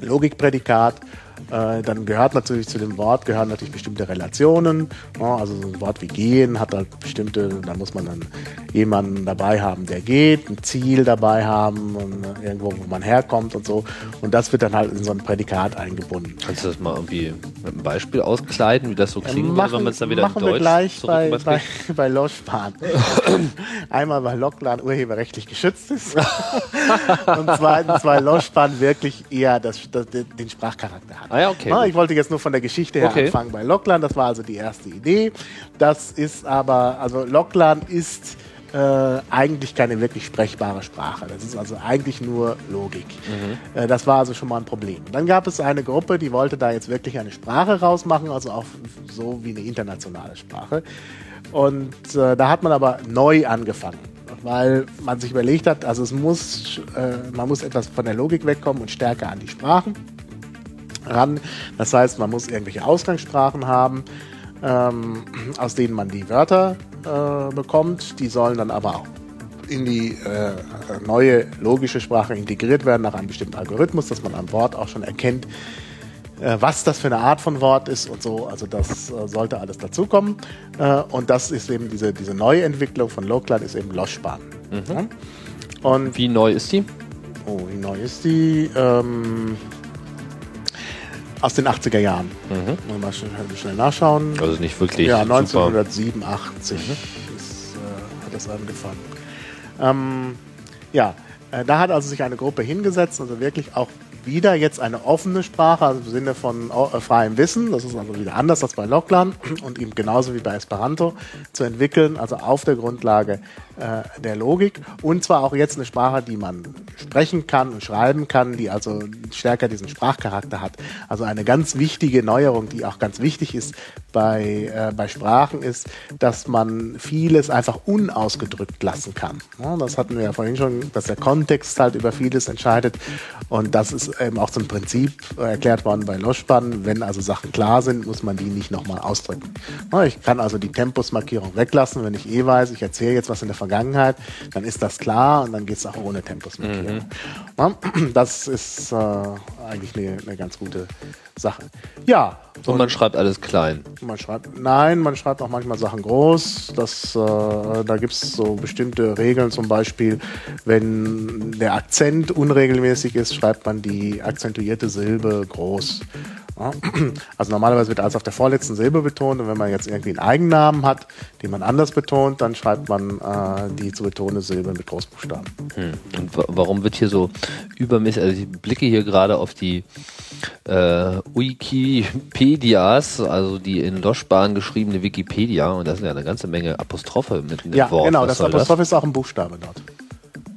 Speaker 2: Logikprädikat. Äh, dann gehört natürlich zu dem Wort gehören natürlich bestimmte Relationen. Ja, also so ein Wort wie gehen hat halt bestimmte, da muss man dann jemanden dabei haben, der geht, ein Ziel dabei haben und äh, irgendwo, wo man herkommt und so. Und das wird dann halt in so ein Prädikat eingebunden.
Speaker 1: Kannst du das mal irgendwie mit einem Beispiel auskleiden, wie das so klingen würde, wenn
Speaker 2: machen
Speaker 1: man es dann wieder
Speaker 2: machen
Speaker 1: in
Speaker 2: wir
Speaker 1: Deutsch
Speaker 2: gleich bei, bei, bei Loschpan. Einmal, weil Locklan urheberrechtlich geschützt ist. und zweitens, weil Loschpan wirklich eher das, das, den Sprachcharakter hat.
Speaker 1: Ja, okay,
Speaker 2: Na, ich wollte jetzt nur von der Geschichte her
Speaker 1: Okay.
Speaker 2: anfangen bei Locklan. Das war also die erste Idee. Das ist aber, also Locklan ist äh, eigentlich keine wirklich sprechbare Sprache. Das ist also eigentlich nur Logik.
Speaker 1: Mhm.
Speaker 2: Äh, das war also schon mal ein Problem. Dann gab es eine Gruppe, die wollte da jetzt wirklich eine Sprache rausmachen, also auch so wie eine internationale Sprache. Und äh, da hat man aber neu angefangen, weil man sich überlegt hat, also es muss, äh, man muss etwas von der Logik wegkommen und stärker an die Sprachen ran. Das heißt, man muss irgendwelche Ausgangssprachen haben, ähm, aus denen man die Wörter äh, bekommt. Die sollen dann aber auch in die äh, neue logische Sprache integriert werden nach einem bestimmten Algorithmus, dass man am Wort auch schon erkennt, äh, was das für eine Art von Wort ist und so. Also das äh, sollte alles dazukommen. Äh, und das ist eben diese, diese Neuentwicklung von Loclan ist eben Loschbahn. Ja? Und
Speaker 1: Wie neu ist die?
Speaker 2: oh, wie neu ist die? Ähm, aus den 80er Jahren.
Speaker 1: Mhm.
Speaker 2: Mal schnell, schnell nachschauen.
Speaker 1: Also nicht wirklich
Speaker 2: Ja,
Speaker 1: super.
Speaker 2: 1987 ist, äh, hat das angefangen. Ähm, ja, äh, da hat also sich eine Gruppe hingesetzt, also wirklich auch wieder jetzt eine offene Sprache, also im Sinne von äh, freiem Wissen, das ist also wieder anders als bei Loglan und eben genauso wie bei Esperanto zu entwickeln, also auf der Grundlage äh, der Logik und zwar auch jetzt eine Sprache, die man sprechen kann und schreiben kann, die also stärker diesen Sprachcharakter hat. Also eine ganz wichtige Neuerung, die auch ganz wichtig ist bei, äh, bei Sprachen, ist, dass man vieles einfach unausgedrückt lassen kann. Ja, das hatten wir ja vorhin schon, dass der Kontext halt über vieles entscheidet und das ist eben auch zum Prinzip äh, erklärt worden bei Loschbahn. Wenn also Sachen klar sind, muss man die nicht nochmal ausdrücken. Ja, ich kann also die Tempusmarkierung weglassen, wenn ich eh weiß, ich erzähle jetzt was in der Vergangenheit, dann ist das klar und dann geht es auch ohne Tempusmarkierung. Ja, das ist äh, eigentlich eine, eine ganz gute Sache. Ja,
Speaker 1: Und man schreibt alles klein.
Speaker 2: man schreibt, nein, man schreibt auch manchmal Sachen groß. Das, äh, da gibt es so bestimmte Regeln, zum Beispiel, wenn der Akzent unregelmäßig ist, schreibt man die akzentuierte Silbe groß. Ja. Also normalerweise wird alles auf der vorletzten Silbe betont und wenn man jetzt irgendwie einen Eigennamen hat, den man anders betont, dann schreibt man äh, die zu betonende Silbe mit Großbuchstaben.
Speaker 1: Hm. Und wa- warum wird hier so übermäßig, also ich blicke hier gerade auf die äh, Wikipedias, also die in Loschbahn geschriebene Wikipedia und da sind ja eine ganze Menge Apostrophe mit dem
Speaker 2: Ja,
Speaker 1: Wort.
Speaker 2: genau,
Speaker 1: Was
Speaker 2: das
Speaker 1: soll
Speaker 2: Apostroph ist auch ein Buchstabe dort.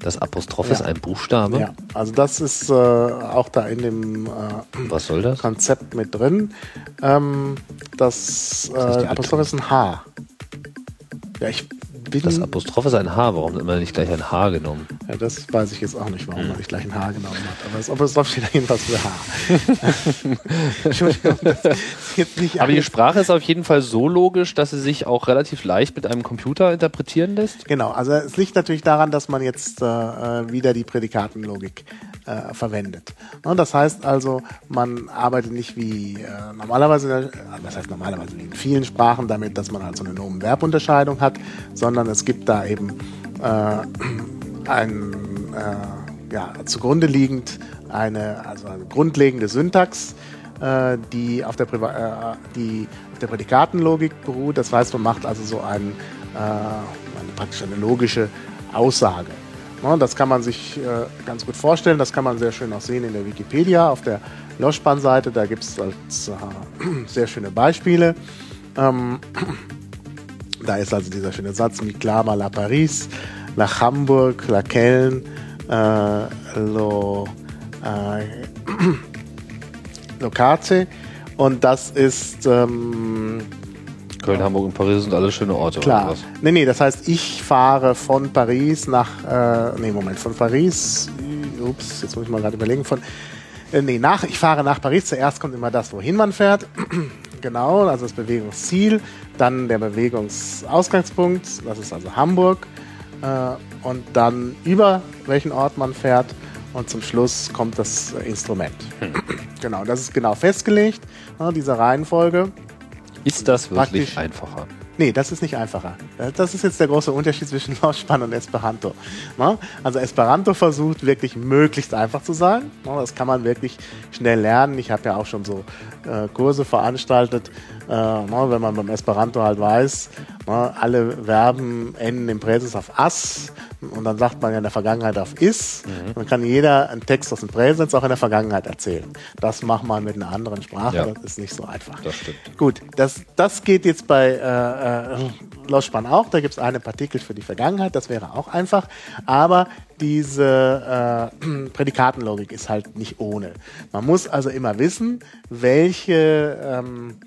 Speaker 1: Das? Apostroph
Speaker 2: Ja.
Speaker 1: ist ein Buchstabe?
Speaker 2: Ja, also das ist äh, auch da in dem äh,
Speaker 1: Was soll das?
Speaker 2: Konzept mit drin. Ähm, das äh, Apostroph ist ein H. Ja, ich bin.
Speaker 1: Das Apostroph ist ein H, warum hat man nicht gleich ein H genommen?
Speaker 2: ja, das weiß ich jetzt auch nicht, warum man nicht gleich ein H genommen hat. Aber das Apostroph steht da jedenfalls für H. Entschuldigung, das ist jetzt nicht
Speaker 1: Aber die Sprache ist auf jeden Fall so logisch, dass sie sich auch relativ leicht mit einem Computer interpretieren lässt.
Speaker 2: Genau, also es liegt natürlich daran, dass man jetzt äh, äh, wieder die Prädikatenlogik äh, verwendet. Ne, das heißt also, man arbeitet nicht wie äh, normalerweise, das heißt normalerweise wie in vielen Sprachen damit, dass man halt so eine Nomen-Verb-Unterscheidung hat, sondern es gibt da eben äh, ein äh, ja, zugrunde liegend eine, also eine grundlegende Syntax, äh, die, auf der Priva äh, die auf der Prädikatenlogik beruht. Das heißt, man macht also so ein, äh, eine, praktisch eine logische Aussage. Ne, das kann man sich äh, ganz gut vorstellen. Das kann man sehr schön auch sehen in der Wikipedia auf der Loschbahn-Seite. Da gibt es sehr schöne Beispiele. Ähm, da ist also dieser schöne Satz, mi clama la Paris, nach Hamburg, la Köln, äh, lo, äh, Locace. Und das ist ähm,
Speaker 1: Köln, Hamburg und Paris sind alle schöne Orte. oder
Speaker 2: klar.
Speaker 1: was?
Speaker 2: Nee, nee, das heißt, ich fahre von Paris nach, äh, nee, Moment, von Paris, ups, jetzt muss ich mal gerade überlegen, von, äh, nee, nach, ich fahre nach Paris. Zuerst kommt immer das, wohin man fährt. genau, also das Bewegungsziel, dann der Bewegungsausgangspunkt, das ist also Hamburg. Äh, und dann über welchen Ort man fährt. Und zum Schluss kommt das Instrument. Genau, das ist genau festgelegt, ne, diese Reihenfolge.
Speaker 1: Ist das wirklich
Speaker 2: Praktisch.
Speaker 1: einfacher?
Speaker 2: Nee, das ist nicht einfacher. Das ist jetzt der große Unterschied zwischen Lauspan und Esperanto. Also Esperanto versucht wirklich möglichst einfach zu sein. Das kann man wirklich schnell lernen. Ich habe ja auch schon so äh, Kurse veranstaltet, äh, ne? wenn man beim Esperanto halt weiß, ne? alle Verben enden im Präsens auf as und dann sagt man ja in der Vergangenheit auf is. Dann kann jeder einen Text aus dem Präsens auch in der Vergangenheit erzählen. Das macht man mit einer anderen Sprache.
Speaker 1: Ja.
Speaker 2: Das ist nicht so einfach.
Speaker 1: Das stimmt.
Speaker 2: Gut, das, das geht jetzt bei äh, äh, Loschspann auch. Da gibt es eine Partikel für die Vergangenheit, das wäre auch einfach. Aber diese äh, Prädikatenlogik ist halt nicht ohne. Man muss also immer wissen, welche, ähm,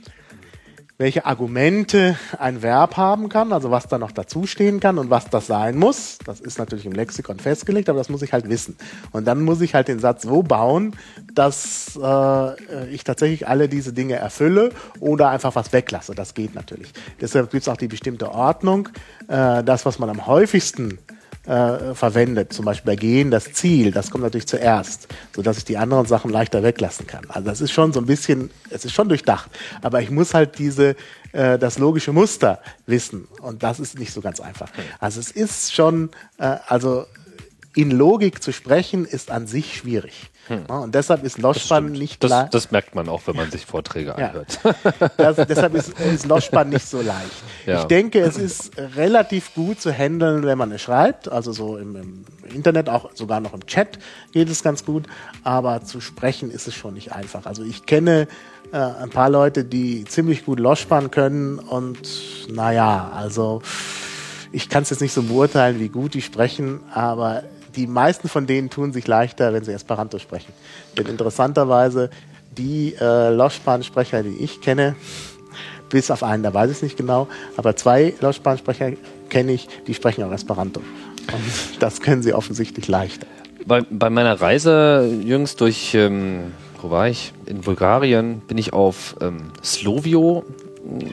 Speaker 2: welche Argumente ein Verb haben kann, also was da noch dazustehen kann und was das sein muss. Das ist natürlich im Lexikon festgelegt, aber das muss ich halt wissen. Und dann muss ich halt den Satz so bauen, dass äh, ich tatsächlich alle diese Dinge erfülle oder einfach was weglasse. Das geht natürlich. Deshalb gibt es auch die bestimmte Ordnung. Äh, das, was man am häufigsten äh, verwendet. Zum Beispiel bei Gehen das Ziel, das kommt natürlich zuerst, sodass ich die anderen Sachen leichter weglassen kann. Also das ist schon so ein bisschen, es ist schon durchdacht. Aber ich muss halt diese, äh, das logische Muster wissen. Und das ist nicht so ganz einfach. Also es ist schon, äh, also in Logik zu sprechen, ist an sich schwierig. Hm. Ja, und deshalb ist Loschspan nicht
Speaker 1: das,
Speaker 2: klar.
Speaker 1: das merkt man auch, wenn man sich Vorträge
Speaker 2: Ja.
Speaker 1: anhört.
Speaker 2: Das, deshalb ist, ist Loschspan nicht so leicht.
Speaker 1: Ja.
Speaker 2: Ich denke, es ist relativ gut zu handeln, wenn man es schreibt. Also so im, im Internet, auch sogar noch im Chat geht es ganz gut. Aber zu sprechen ist es schon nicht einfach. Also ich kenne äh, ein paar Leute, die ziemlich gut Loschspan können. Und naja, also ich kann es jetzt nicht so beurteilen, wie gut die sprechen, aber die meisten von denen tun sich leichter, wenn sie Esperanto sprechen. Denn interessanterweise, die äh, Loschspan-Sprecher, die ich kenne, bis auf einen, da weiß ich es nicht genau, aber zwei Loschspan-Sprecher kenne ich, die sprechen auch Esperanto. Und das können sie offensichtlich leichter.
Speaker 1: Bei, bei meiner Reise jüngst durch, ähm, wo war ich? In Bulgarien bin ich auf ähm, Slovio mh,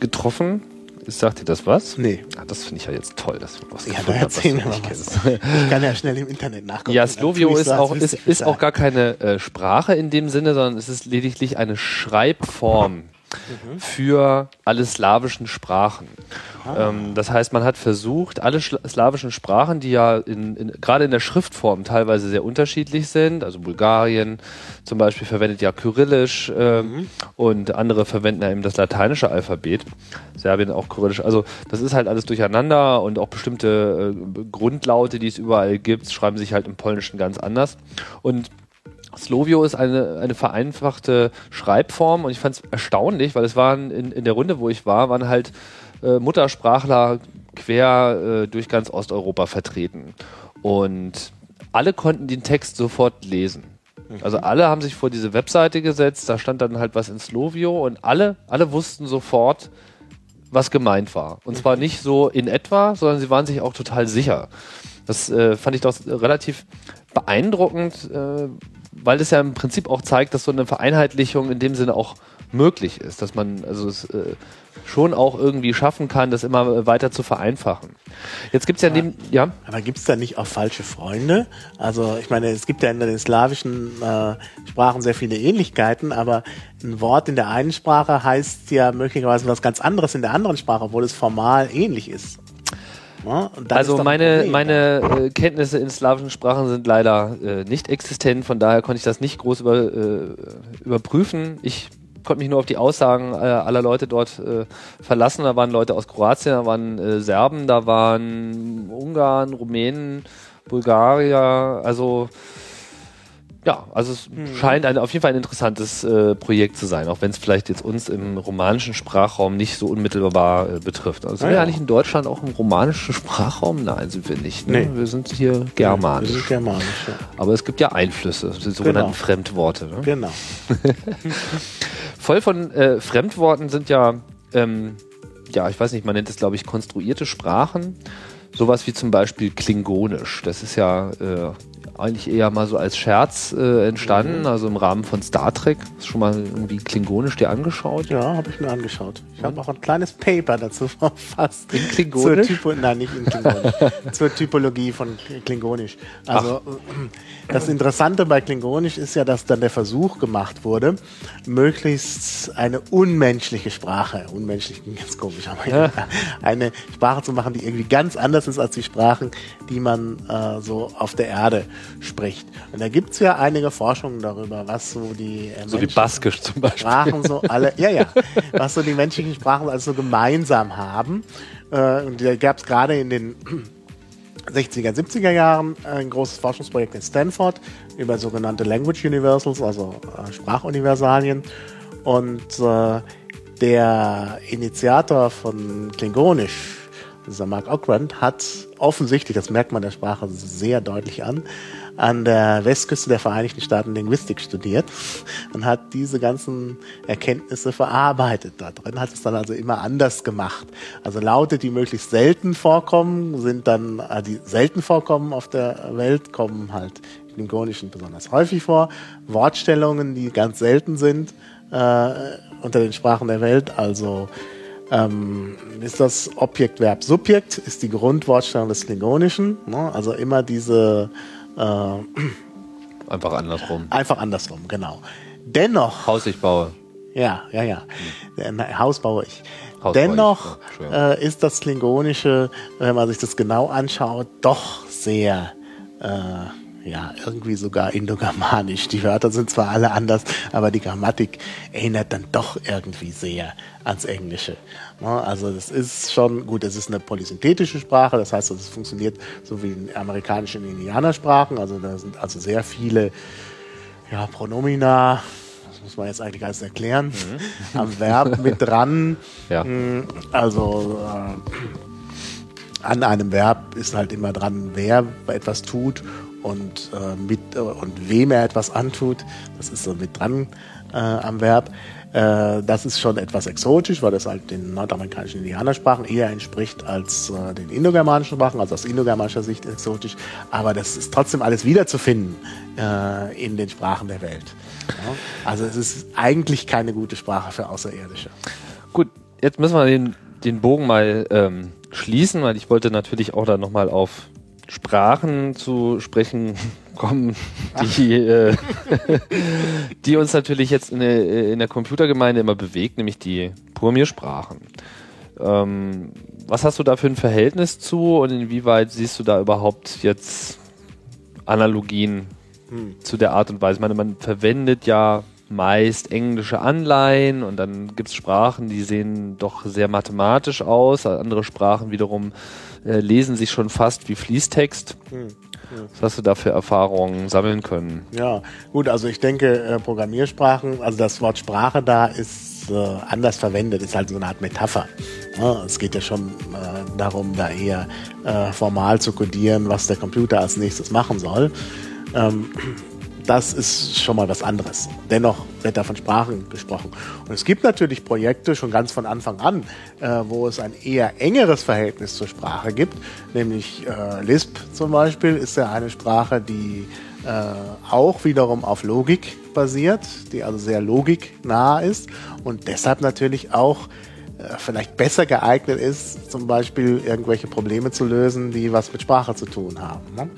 Speaker 1: getroffen. Sagt dir das was?
Speaker 2: Nee.
Speaker 1: Ah, das finde ich ja jetzt toll, dass du was
Speaker 2: Ja,
Speaker 1: gefunden hast.
Speaker 2: Ich kann ja schnell im Internet nachgucken.
Speaker 1: Ja, Slovio ist
Speaker 2: so,
Speaker 1: auch, ist, ist auch gar keine äh, Sprache in dem Sinne, sondern es ist lediglich eine Schreibform für alle slawischen Sprachen. Ähm, das heißt, man hat versucht, alle slawischen Sprachen, die ja in, in, gerade in der Schriftform teilweise sehr unterschiedlich sind, also Bulgarien zum Beispiel verwendet ja Kyrillisch ähm, und andere verwenden ja eben das lateinische Alphabet, Serbien auch Kyrillisch. Also das ist halt alles durcheinander und auch bestimmte äh, Grundlaute, die es überall gibt, schreiben sich halt im Polnischen ganz anders. Und Slovio ist eine, eine vereinfachte Schreibform und ich fand es erstaunlich, weil es waren in, in der Runde, wo ich war, waren halt äh, Muttersprachler quer äh, durch ganz Osteuropa vertreten. Und alle konnten den Text sofort lesen. Also alle haben sich vor diese Webseite gesetzt, da stand dann halt was in Slovio und alle, alle wussten sofort, was gemeint war. Und zwar nicht so in etwa, sondern sie waren sich auch total sicher. Das äh, fand ich doch relativ beeindruckend, äh, weil es ja im Prinzip auch zeigt, dass so eine Vereinheitlichung in dem Sinne auch möglich ist, dass man also es äh, schon auch irgendwie schaffen kann, das immer weiter zu vereinfachen. Jetzt gibt's ja neben, ja,
Speaker 2: Aber gibt es da nicht auch falsche Freunde? Also ich meine, es gibt ja in den slawischen äh, Sprachen sehr viele Ähnlichkeiten, aber ein Wort in der einen Sprache heißt ja möglicherweise was ganz anderes in der anderen Sprache, obwohl es formal ähnlich ist. Ist
Speaker 1: Also meine, meine äh, Kenntnisse in slawischen Sprachen sind leider äh, nicht existent, von daher konnte ich das nicht groß über, äh, überprüfen. Ich konnte mich nur auf die Aussagen äh, aller Leute dort äh, verlassen. Da waren Leute aus Kroatien, da waren äh, Serben, da waren Ungarn, Rumänen, Bulgarier, also ja, also es
Speaker 2: Hm.
Speaker 1: scheint ein, auf jeden Fall ein interessantes äh, Projekt zu sein, auch wenn es vielleicht jetzt uns im romanischen Sprachraum nicht so unmittelbar äh, betrifft. Also sind
Speaker 2: Ah,
Speaker 1: wir
Speaker 2: ja.
Speaker 1: eigentlich in Deutschland auch im romanischen Sprachraum? Nein, sind wir nicht. Ne?
Speaker 2: Nee.
Speaker 1: Wir sind hier
Speaker 2: Wir
Speaker 1: germanisch.
Speaker 2: sind germanisch, ja.
Speaker 1: Aber es gibt ja Einflüsse, die sogenannten
Speaker 2: Genau.
Speaker 1: Fremdworte. Ne?
Speaker 2: Genau.
Speaker 1: Voll von äh, Fremdworten sind ja, ähm, ja, ich weiß nicht, man nennt es, glaube ich, konstruierte Sprachen. Sowas wie zum Beispiel Klingonisch. Das ist ja äh, eigentlich eher mal so als Scherz äh, entstanden, also im Rahmen von Star Trek. Hast du schon mal irgendwie Klingonisch dir angeschaut?
Speaker 2: Ja, habe ich mir angeschaut. Ich habe auch ein kleines Paper dazu verfasst.
Speaker 1: In Klingonisch?
Speaker 2: Zur Typo Nein, nicht in Klingonisch. zur Typologie von Klingonisch. Also das Interessante bei Klingonisch ist ja, dass dann der Versuch gemacht wurde, möglichst eine unmenschliche Sprache, unmenschlich klingt ganz komisch, aber
Speaker 1: Ja.
Speaker 2: eine Sprache zu machen, die irgendwie ganz anders ist als die Sprachen, die man äh, so auf der Erde spricht. Und da gibt's ja einige Forschungen darüber, was so die äh,
Speaker 1: So
Speaker 2: Menschen-
Speaker 1: Baskisch zum Beispiel.
Speaker 2: Sprachen so alle, ja, ja, was so die menschlichen Sprachen also so gemeinsam haben. Äh, und da gab es gerade in den 60er, 70er Jahren ein großes Forschungsprojekt in Stanford über sogenannte Language Universals, also äh, Sprachuniversalien. Und äh, der Initiator von Klingonisch, dieser Mark Okrand, hat offensichtlich, das merkt man der Sprache sehr deutlich an, an der Westküste der Vereinigten Staaten Linguistik studiert und hat diese ganzen Erkenntnisse verarbeitet da drin, hat es dann also immer anders gemacht. Also Laute, die möglichst selten vorkommen, sind dann, äh, die selten vorkommen auf der Welt, kommen halt im Klingonischen besonders häufig vor. Wortstellungen, die ganz selten sind, äh, unter den Sprachen der Welt, also ähm, ist das Objekt, Verb, Subjekt, ist die Grundwortstellung des Klingonischen. Ne? Also immer diese äh,
Speaker 1: Einfach andersrum.
Speaker 2: einfach andersrum, genau. Dennoch
Speaker 1: Haus ich baue.
Speaker 2: ja, ja, ja. Na, Haus baue ich.
Speaker 1: Haus baue
Speaker 2: Dennoch
Speaker 1: ich, ja,
Speaker 2: äh, ist das Klingonische, wenn man sich das genau anschaut, doch sehr, äh, ja, irgendwie sogar indogermanisch. Die Wörter sind zwar alle anders, aber die Grammatik erinnert dann doch irgendwie sehr ans Englische. Ne? Also das ist schon, gut, es ist eine polysynthetische Sprache, das heißt, es funktioniert so wie in amerikanischen Indianersprachen, also da sind also sehr viele ja, Pronomina, das muss man jetzt eigentlich alles erklären, am Verb mit dran.
Speaker 1: Ja.
Speaker 2: Mm, Also äh, an einem Verb ist halt immer dran, wer etwas tut und, äh, mit, äh, und wem er etwas antut. Das ist so mit dran äh, am Verb. Äh, das ist schon etwas exotisch, weil das halt den nordamerikanischen Indianersprachen eher entspricht als äh, den indogermanischen Sprachen, also aus indogermanischer Sicht exotisch. Aber das ist trotzdem alles wiederzufinden äh, in den Sprachen der Welt. Ja? Also es ist eigentlich keine gute Sprache für Außerirdische.
Speaker 1: Gut, jetzt müssen wir den, den Bogen mal ähm, schließen, weil ich wollte natürlich auch da nochmal auf Sprachen zu sprechen kommen, die, äh, die uns natürlich jetzt in der, in der Computergemeinde immer bewegt, nämlich die Purmir-Sprachen. Ähm, was hast du da für ein Verhältnis zu und inwieweit siehst du da überhaupt jetzt Analogien zu der Art und Weise? Ich meine, man verwendet ja meist englische Anleihen und dann gibt es Sprachen, die sehen doch sehr mathematisch aus. Andere Sprachen wiederum äh, lesen sich schon fast wie Fließtext. Was hast du da für Erfahrungen sammeln können?
Speaker 2: Ja, gut, also ich denke, äh, Programmiersprachen, also das Wort Sprache da ist äh, anders verwendet, ist halt so eine Art Metapher. Ja, es geht ja schon äh, darum, da eher äh, formal zu codieren, was der Computer als nächstes machen soll. Ähm, das ist schon mal was anderes. Dennoch wird da von Sprachen gesprochen. Und es gibt natürlich Projekte schon ganz von Anfang an, äh, wo es ein eher engeres Verhältnis zur Sprache gibt. Nämlich äh, Lisp zum Beispiel ist ja eine Sprache, die äh, auch wiederum auf Logik basiert, die also sehr logiknah ist und deshalb natürlich auch äh, vielleicht besser geeignet ist, zum Beispiel irgendwelche Probleme zu lösen, die was mit Sprache zu tun haben. Ne?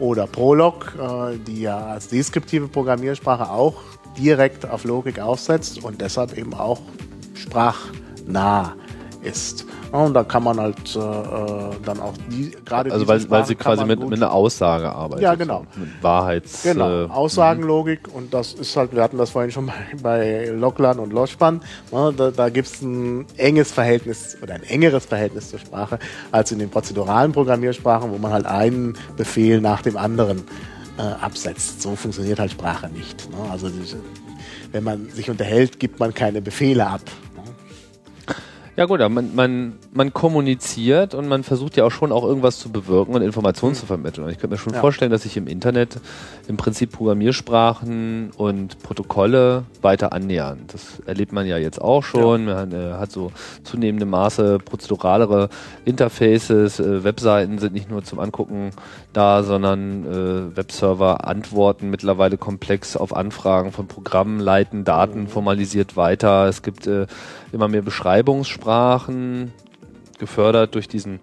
Speaker 2: Oder Prolog, äh, die ja als deskriptive Programmiersprache auch direkt auf Logik aufsetzt und deshalb eben auch sprachnah ist. Und da kann man halt äh, äh, dann auch die gerade
Speaker 1: Also weil, weil sie quasi mit, mit einer Aussage arbeitet.
Speaker 2: Ja, genau.
Speaker 1: So, Mit Wahrheits...
Speaker 2: Genau,
Speaker 1: äh,
Speaker 2: Aussagenlogik und das ist halt, wir hatten das vorhin schon bei, bei Locklan und Loschpan, ne, da, da gibt es ein enges Verhältnis oder ein engeres Verhältnis zur Sprache als in den prozeduralen Programmiersprachen, wo man halt einen Befehl nach dem anderen äh, absetzt. So funktioniert halt Sprache nicht. Ne? Also diese, wenn man sich unterhält, gibt man keine Befehle ab.
Speaker 1: Ja gut, man, man, man kommuniziert und man versucht ja auch schon auch irgendwas zu bewirken und Informationen zu vermitteln. Und ich könnte mir schon
Speaker 2: Ja.
Speaker 1: vorstellen, dass sich im Internet im Prinzip Programmiersprachen und Protokolle weiter annähern. Das erlebt man ja jetzt auch schon. Man äh, hat so zunehmendem Maße prozeduralere Interfaces. Äh, Webseiten sind nicht nur zum Angucken da, sondern äh, Webserver antworten mittlerweile komplex auf Anfragen von Programmen, leiten Daten formalisiert weiter. Es gibt äh, immer mehr Beschreibungssprachen, gefördert durch diesen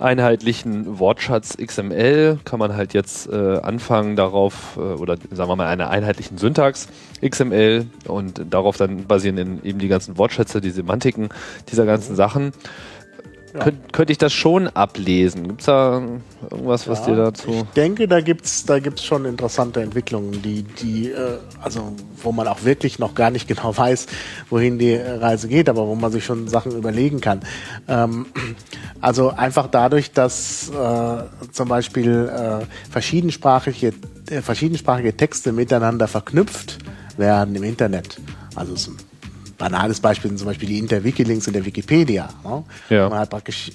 Speaker 1: einheitlichen Wortschatz XML kann man halt jetzt äh, anfangen darauf äh, oder sagen wir mal einer einheitlichen Syntax XML und darauf dann basieren eben die ganzen Wortschätze, die Semantiken dieser ganzen Sachen. Könnt, könnte ich das schon ablesen? Gibt es da irgendwas, was dir dazu...
Speaker 2: Ich denke, da gibt's da gibt's schon interessante Entwicklungen, die, die, äh, also wo man auch wirklich noch gar nicht genau weiß, wohin die Reise geht, aber wo man sich schon Sachen überlegen kann. Ähm, also einfach dadurch, dass äh, zum Beispiel äh, verschiedensprachige, äh, verschiedensprachige Texte miteinander verknüpft werden im Internet. Also es banales Beispiel sind zum Beispiel die Interwiki-Links in der Wikipedia. Ne?
Speaker 1: Ja.
Speaker 2: Man hat praktisch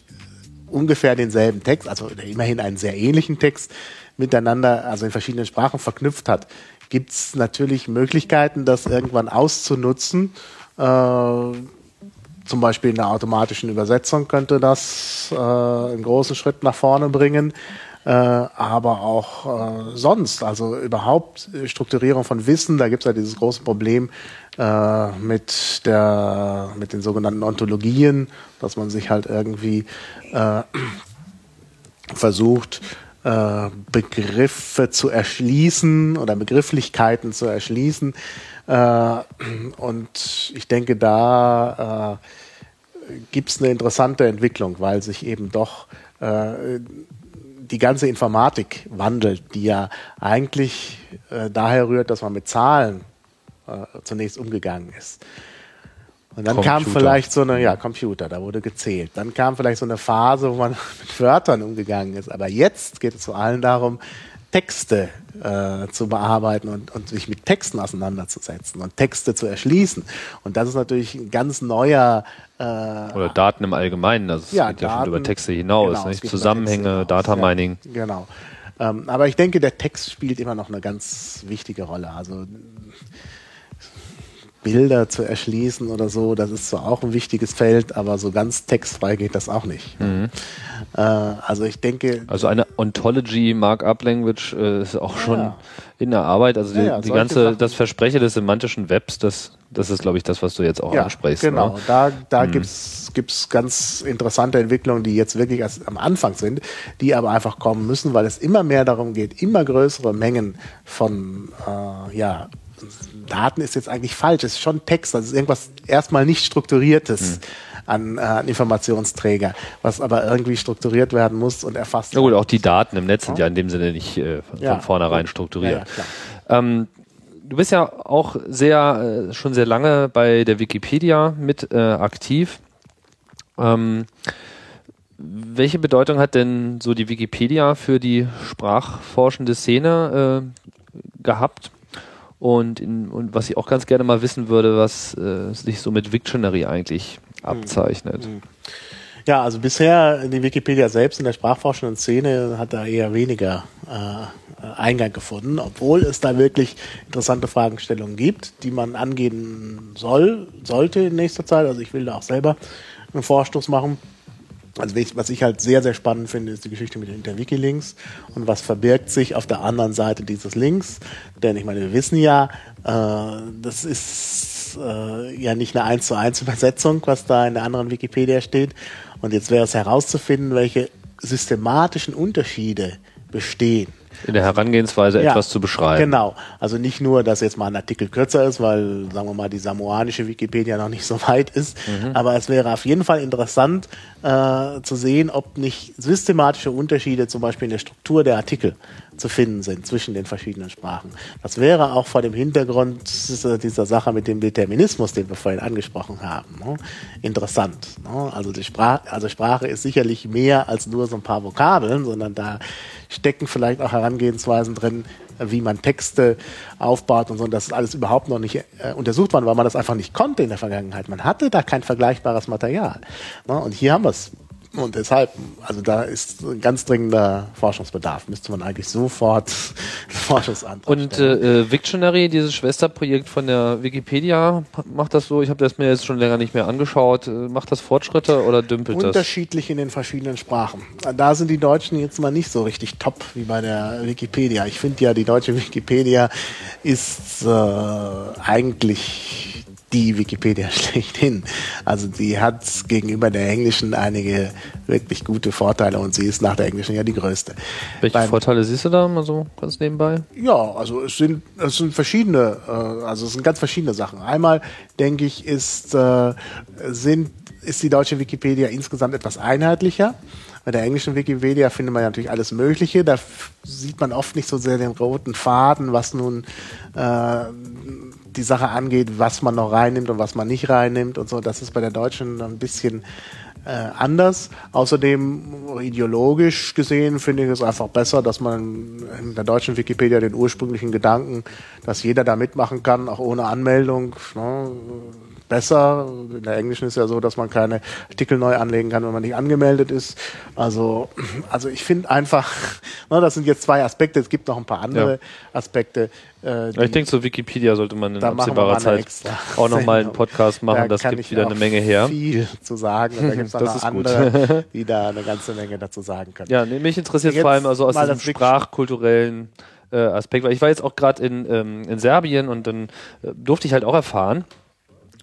Speaker 2: ungefähr denselben Text, also immerhin einen sehr ähnlichen Text miteinander, also in verschiedenen Sprachen verknüpft hat, gibt es natürlich Möglichkeiten, das irgendwann auszunutzen. Äh, zum Beispiel in der automatischen Übersetzung könnte das äh, einen großen Schritt nach vorne bringen. Äh, aber auch äh, sonst, also überhaupt Strukturierung von Wissen, da gibt es ja dieses große Problem äh, mit, der, mit den sogenannten Ontologien, dass man sich halt irgendwie äh, versucht, äh, Begriffe zu erschließen oder Begrifflichkeiten zu erschließen. Äh, und ich denke, da äh, gibt es eine interessante Entwicklung, weil sich eben doch die ganze Informatik wandelt, die ja eigentlich daher rührt, dass man mit Zahlen äh, zunächst umgegangen ist. Und dann
Speaker 1: Computer.
Speaker 2: kam vielleicht so eine, ja, Computer, da wurde gezählt. Dann kam vielleicht so eine Phase, wo man mit Wörtern umgegangen ist. Aber jetzt geht es vor allem darum, Texte äh, zu bearbeiten und, und sich mit Texten auseinanderzusetzen und Texte zu erschließen. Und das ist natürlich ein ganz neuer äh,
Speaker 1: Oder Daten im Allgemeinen. Also es
Speaker 2: Ja,
Speaker 1: geht ja
Speaker 2: Daten-
Speaker 1: schon über Texte hinaus.
Speaker 2: genau,
Speaker 1: nicht? Zusammenhänge. Data Mining.
Speaker 2: Ja, genau. Ähm, aber ich denke, der Text spielt immer noch eine ganz wichtige Rolle. Also Bilder zu erschließen oder so, das ist zwar auch ein wichtiges Feld, aber so ganz textfrei geht das auch nicht. Äh, also ich denke,
Speaker 1: Also eine Ontology Markup Language äh, ist auch schon
Speaker 2: Ja.
Speaker 1: in der Arbeit. Also die,
Speaker 2: Ja,
Speaker 1: die ganze,
Speaker 2: Sachen.
Speaker 1: das Versprechen des semantischen Webs, das, das ist, glaube ich, das, was du jetzt auch
Speaker 2: ja,
Speaker 1: ansprichst.
Speaker 2: genau,
Speaker 1: Ne?
Speaker 2: da, da gibt's gibt's ganz interessante Entwicklungen, die jetzt wirklich erst am Anfang sind, die aber einfach kommen müssen, weil es immer mehr darum geht, immer größere Mengen von äh, ja, Daten ist jetzt eigentlich falsch, es ist schon Text, ist irgendwas erstmal nicht strukturiertes an, äh, an Informationsträger, was aber irgendwie strukturiert werden muss und erfasst
Speaker 1: Ja gut, auch die Daten im Netz sind ja in dem Sinne nicht äh, von
Speaker 2: Ja.
Speaker 1: vornherein
Speaker 2: Ja,
Speaker 1: strukturiert. Ähm, du bist ja auch sehr, äh, schon sehr lange bei der Wikipedia mit äh, aktiv. Ähm, welche Bedeutung hat denn so die Wikipedia für die sprachforschende Szene äh, gehabt? Und, in, und was ich auch ganz gerne mal wissen würde, was äh, sich so mit Wiktionary eigentlich abzeichnet.
Speaker 2: Ja, also bisher die Wikipedia selbst in der sprachforschenden Szene hat da eher weniger äh, Eingang gefunden, obwohl es da wirklich interessante Fragestellungen gibt, die man angehen soll, sollte in nächster Zeit. Also ich will da auch selber einen Vorstoß machen. Also was ich halt sehr, sehr spannend finde, ist die Geschichte mit den Interwiki-Links und was verbirgt sich auf der anderen Seite dieses Links. Denn ich meine, wir wissen ja, äh, das ist äh, ja nicht eine 1 zu 1 Übersetzung, was da in der anderen Wikipedia steht. Und jetzt wäre es herauszufinden, welche systematischen Unterschiede bestehen.
Speaker 1: In der Herangehensweise
Speaker 2: Ja,
Speaker 1: etwas zu beschreiben.
Speaker 2: Genau. Also nicht nur, dass jetzt mal ein Artikel kürzer ist, weil, sagen wir mal, die samoanische Wikipedia noch nicht so weit ist.
Speaker 1: Mhm.
Speaker 2: Aber es wäre auf jeden Fall interessant äh, zu sehen, ob nicht systematische Unterschiede zum Beispiel in der Struktur der Artikel zu finden sind zwischen den verschiedenen Sprachen. Das wäre auch vor dem Hintergrund dieser, Sache mit dem Determinismus, den wir vorhin angesprochen haben, ne, interessant. Ne? Also, die Sprache, also Sprache ist sicherlich mehr als nur so ein paar Vokabeln, sondern da stecken vielleicht auch Herangehensweisen drin, wie man Texte aufbaut und so. Und das ist alles überhaupt noch nicht äh, untersucht worden, weil man das einfach nicht konnte in der Vergangenheit. Man hatte da kein vergleichbares Material. Ne? Und hier haben wir es. Und deshalb, also da ist ein ganz dringender Forschungsbedarf. Müsste man eigentlich sofort Forschungsantrag
Speaker 1: Und äh, äh, Wiktionary, dieses Schwesterprojekt von der Wikipedia, macht das so, ich habe das mir jetzt schon länger nicht mehr angeschaut, äh, macht das Fortschritte oder dümpelt das?
Speaker 2: Unterschiedlich in den verschiedenen Sprachen. Da sind die Deutschen jetzt mal nicht so richtig top wie bei der Wikipedia. Ich finde ja, die deutsche Wikipedia ist äh, eigentlich die Wikipedia schlechthin. Also die hat gegenüber der englischen einige wirklich gute Vorteile und sie ist nach der englischen ja die größte.
Speaker 1: Welche
Speaker 2: Beim-
Speaker 1: Vorteile siehst du da mal so ganz nebenbei?
Speaker 2: Ja, also es sind, es sind verschiedene, äh, also es sind ganz verschiedene Sachen. Einmal denke ich, ist, äh, sind, ist die deutsche Wikipedia insgesamt etwas einheitlicher. Bei der englischen Wikipedia findet man natürlich alles Mögliche. Da sieht man oft nicht so sehr den roten Faden, was nun äh, die Sache angeht, was man noch reinnimmt und was man nicht reinnimmt und so. Das ist bei der deutschen ein bisschen äh, anders. Außerdem ideologisch gesehen finde ich es einfach besser, dass man in der deutschen Wikipedia den ursprünglichen Gedanken, dass jeder da mitmachen kann, auch ohne Anmeldung, ne, besser. In der englischen ist ja so, dass man keine Artikel neu anlegen kann, wenn man nicht angemeldet ist. Also, also ich finde einfach, ne, das sind jetzt zwei Aspekte. Es gibt noch ein paar andere
Speaker 1: Ja.
Speaker 2: Aspekte. Äh,
Speaker 1: ich denke, zu Wikipedia sollte man in absehbarer Zeit auch nochmal einen. Podcast machen.
Speaker 2: Da
Speaker 1: das gibt wieder eine Menge her.
Speaker 2: viel zu sagen. Und da gibt es noch
Speaker 1: ist gut.
Speaker 2: andere, die da eine ganze Menge dazu sagen können.
Speaker 1: Ja, nee, mich interessiert
Speaker 2: Jetzt
Speaker 1: vor allem also aus diesem sprachkulturellen äh, Aspekt, weil ich war jetzt auch gerade in, ähm, in Serbien und dann äh, durfte ich halt auch erfahren,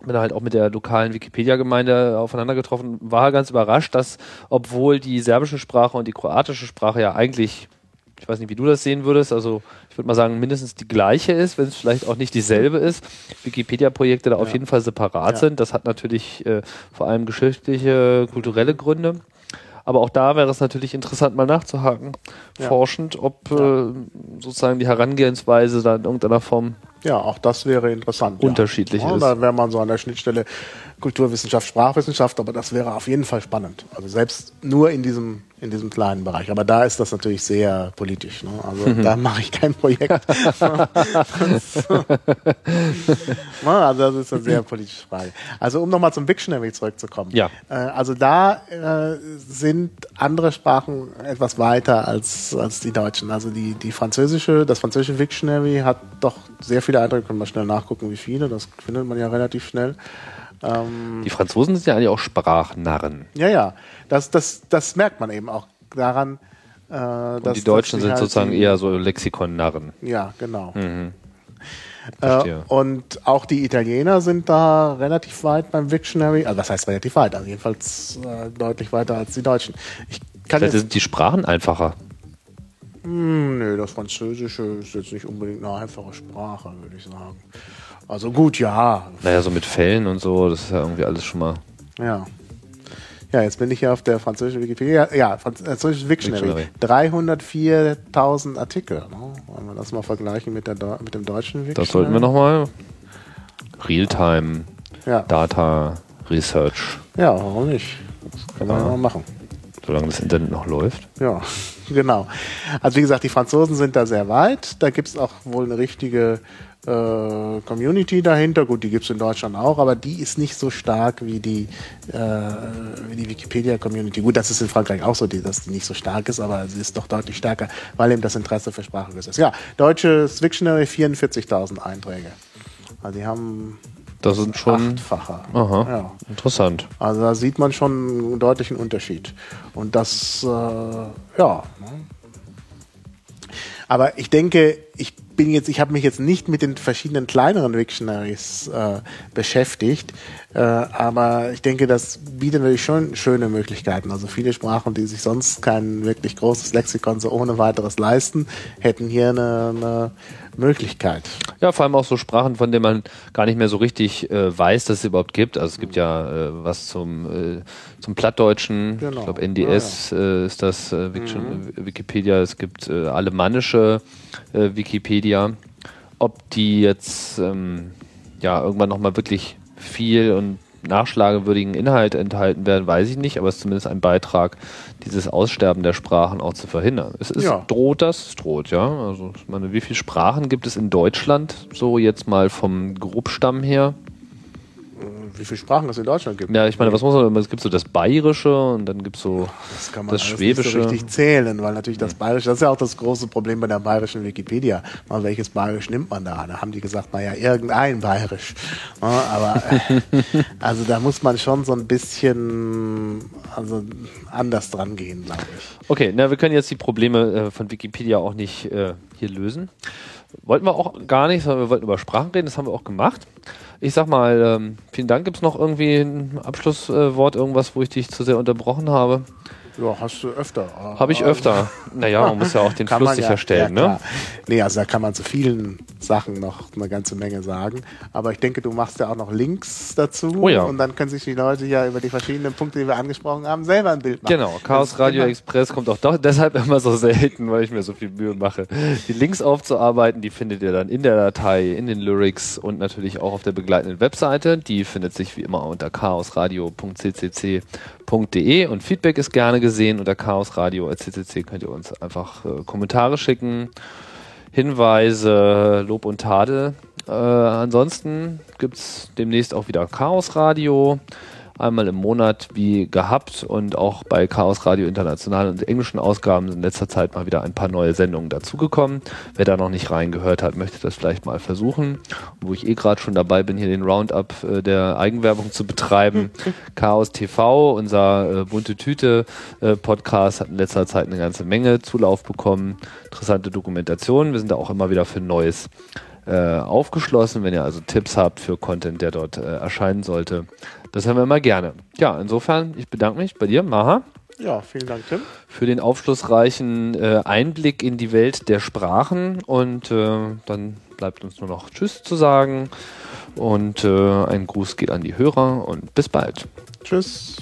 Speaker 1: bin halt auch mit der lokalen Wikipedia-Gemeinde aufeinander getroffen, war ganz überrascht, dass obwohl die serbische Sprache und die kroatische Sprache ja eigentlich, ich weiß nicht, wie du das sehen würdest, also ich würde mal sagen, mindestens die gleiche ist, wenn es vielleicht auch nicht dieselbe ist, Wikipedia-Projekte da auf jeden Fall separat
Speaker 2: Ja.
Speaker 1: sind. Das hat natürlich äh, vor allem geschichtliche, kulturelle Gründe. Aber auch da wäre es natürlich interessant, mal nachzuhaken,
Speaker 2: Ja.
Speaker 1: forschend, ob äh, sozusagen die Herangehensweise da in irgendeiner Form
Speaker 2: Ja, auch das wäre interessant.
Speaker 1: Unterschiedlich
Speaker 2: ja.
Speaker 1: ist.
Speaker 2: Da wäre man so an der Schnittstelle Kulturwissenschaft, Sprachwissenschaft, aber das wäre auf jeden Fall spannend. Also selbst nur in diesem, in diesem kleinen Bereich. Aber da ist das natürlich sehr politisch. Ne? Also
Speaker 1: Mhm.
Speaker 2: da mache ich kein Projekt. Also das ist eine sehr politische Frage. Also um nochmal zum Wiktionary zurückzukommen.
Speaker 1: Ja.
Speaker 2: Äh, also da äh, sind andere Sprachen etwas weiter als, als die Deutschen. Also die, die französische, das französische Wiktionary hat doch sehr viele Einträge, können wir schnell nachgucken, wie viele, das findet man ja relativ schnell. Ähm,
Speaker 1: Die Franzosen sind ja eigentlich auch Sprachnarren.
Speaker 2: ja, ja, das, das, das merkt man eben auch daran, äh,
Speaker 1: Und
Speaker 2: dass
Speaker 1: die Deutschen
Speaker 2: dass
Speaker 1: sind
Speaker 2: halt
Speaker 1: sozusagen
Speaker 2: die-
Speaker 1: eher so Lexikon-Narren.
Speaker 2: Ja, genau.
Speaker 1: Mhm.
Speaker 2: Äh, und auch die Italiener sind da relativ weit beim Wiktionary. Also was heißt relativ weit? Also jedenfalls äh, deutlich weiter als die Deutschen. Ich kann
Speaker 1: Vielleicht sind die Sprachen einfacher.
Speaker 2: Hm, nö, das Französische ist jetzt nicht unbedingt eine einfache Sprache, würde ich sagen. Also gut, ja,
Speaker 1: Naja, so mit Fällen und so, das ist ja irgendwie alles schon mal.
Speaker 2: ja. Ja, jetzt bin ich hier auf der französischen Wikipedia. Ja, Franz- französische Wiktionary.
Speaker 1: Dictionary.
Speaker 2: 304.000 Artikel. Ne? Wenn wir das mal vergleichen mit, der, mit dem deutschen Wiktionary.
Speaker 1: Das sollten wir nochmal. Realtime,
Speaker 2: Ja.
Speaker 1: Data, Research,
Speaker 2: ja, warum nicht? Das kann man Ja. mal machen.
Speaker 1: solange das Internet noch läuft.
Speaker 2: Ja, genau. Also wie gesagt, die Franzosen sind da sehr weit. Da gibt es auch wohl eine richtige äh, Community dahinter. Gut, die gibt es in Deutschland auch, aber die ist nicht so stark wie die, äh, die Wikipedia-Community. Gut, das ist in Frankreich auch so, dass die nicht so stark ist, aber sie ist doch deutlich stärker, weil eben das Interesse für Sprache ist. Ja, deutsches Wiktionary 44.000 Einträge. Also die haben
Speaker 1: Das sind schon.
Speaker 2: achtfacher.
Speaker 1: Aha.
Speaker 2: Ja.
Speaker 1: Interessant.
Speaker 2: Also da sieht man schon einen deutlichen Unterschied. Und das, äh, ja. ne. Aber ich denke, ich bin jetzt, ich habe mich jetzt nicht mit den verschiedenen kleineren Wiktionaries äh, beschäftigt, äh, aber ich denke, das bietet natürlich schon schöne Möglichkeiten. Also viele Sprachen, die sich sonst kein wirklich großes Lexikon so ohne weiteres leisten, hätten hier eine, eine Möglichkeit.
Speaker 1: Ja, vor allem auch so Sprachen, von denen man gar nicht mehr so richtig äh, weiß, dass es überhaupt gibt. Also es gibt ja äh, was zum, äh, zum Plattdeutschen.
Speaker 2: Genau.
Speaker 1: Ich glaube, NDS Äh, ist das äh, Wik Wikipedia. Es gibt äh, alemannische Wikipedia. Ob die jetzt ähm, ja irgendwann nochmal wirklich viel und nachschlagewürdigen Inhalt enthalten werden, weiß ich nicht, aber es ist zumindest ein Beitrag, dieses Aussterben der Sprachen auch zu verhindern. Es ist,
Speaker 2: Ja.
Speaker 1: droht das? Es droht, ja. Also, ich meine, wie viele Sprachen gibt es in Deutschland? So jetzt mal vom Grobstamm her.
Speaker 2: Wie viele Sprachen es in Deutschland gibt.
Speaker 1: Ja, ich meine, was muss man, es gibt so das Bayerische und dann gibt es so
Speaker 2: Das kann man
Speaker 1: das Schwäbische.
Speaker 2: nicht so richtig zählen, weil natürlich das Bayerische, das ist ja auch das große Problem bei der bayerischen Wikipedia. Mal, welches Bayerisch nimmt man da? Da haben die gesagt, naja, irgendein Bayerisch. Ja, aber äh, also da muss man schon so ein bisschen also anders dran gehen, glaube ich.
Speaker 1: Okay, na, wir können jetzt die Probleme äh, von Wikipedia auch nicht äh, hier lösen. Wollten wir auch gar nicht, sondern wir wollten über Sprachen reden, das haben wir auch gemacht. Ich sag mal, ähm, vielen Dank. Gibt es noch irgendwie ein Abschlusswort, irgendwas, wo ich dich zu sehr unterbrochen habe?
Speaker 2: Ja, hast du öfter.
Speaker 1: Habe ich öfter. Naja, man muss ja auch den
Speaker 2: Kann
Speaker 1: Fluss
Speaker 2: man ja-
Speaker 1: sicherstellen,
Speaker 2: ja,
Speaker 1: ne?
Speaker 2: Nee, also da kann man zu vielen Sachen noch eine ganze Menge sagen. Aber ich denke, du machst ja auch noch Links dazu.
Speaker 1: Oh ja.
Speaker 2: Und dann können sich die Leute ja über die verschiedenen Punkte, die wir angesprochen haben, selber ein Bild machen.
Speaker 1: Genau, Chaos Radio Express kommt auch doch deshalb immer so selten, weil ich mir so viel Mühe mache. Die Links aufzuarbeiten, die findet ihr dann in der Datei, in den Lyrics und natürlich auch auf der begleitenden Webseite. Die findet sich wie immer unter chaosradio.ccc.de und Feedback ist gerne gesehen unter chaosradio.ccc könnt ihr uns einfach äh, Kommentare schicken, Hinweise, Lob und Tadel. Äh, ansonsten gibt's demnächst auch wieder Chaos Radio. Einmal im Monat wie gehabt und auch bei Chaos Radio International und englischen Ausgaben sind in letzter Zeit mal wieder ein paar neue Sendungen dazugekommen. Wer da noch nicht reingehört hat, möchte das vielleicht mal versuchen. Und wo ich eh gerade schon dabei bin, hier den Roundup äh, der Eigenwerbung zu betreiben. Chaos TV, unser äh, bunte Tüte äh, Podcast, hat in letzter Zeit eine ganze Menge Zulauf bekommen. Interessante Dokumentationen. Wir sind da auch immer wieder für Neues äh, aufgeschlossen. Wenn ihr also Tipps habt für Content, der dort äh, erscheinen sollte, das haben wir immer gerne. Ja, insofern, ich bedanke mich bei dir, Maha.
Speaker 2: Ja, vielen Dank, Tim.
Speaker 1: Für den aufschlussreichen äh, Einblick in die Welt der Sprachen. Und äh, dann bleibt uns nur noch Tschüss zu sagen. Und äh, ein Gruß geht an die Hörer und bis bald.
Speaker 2: Tschüss.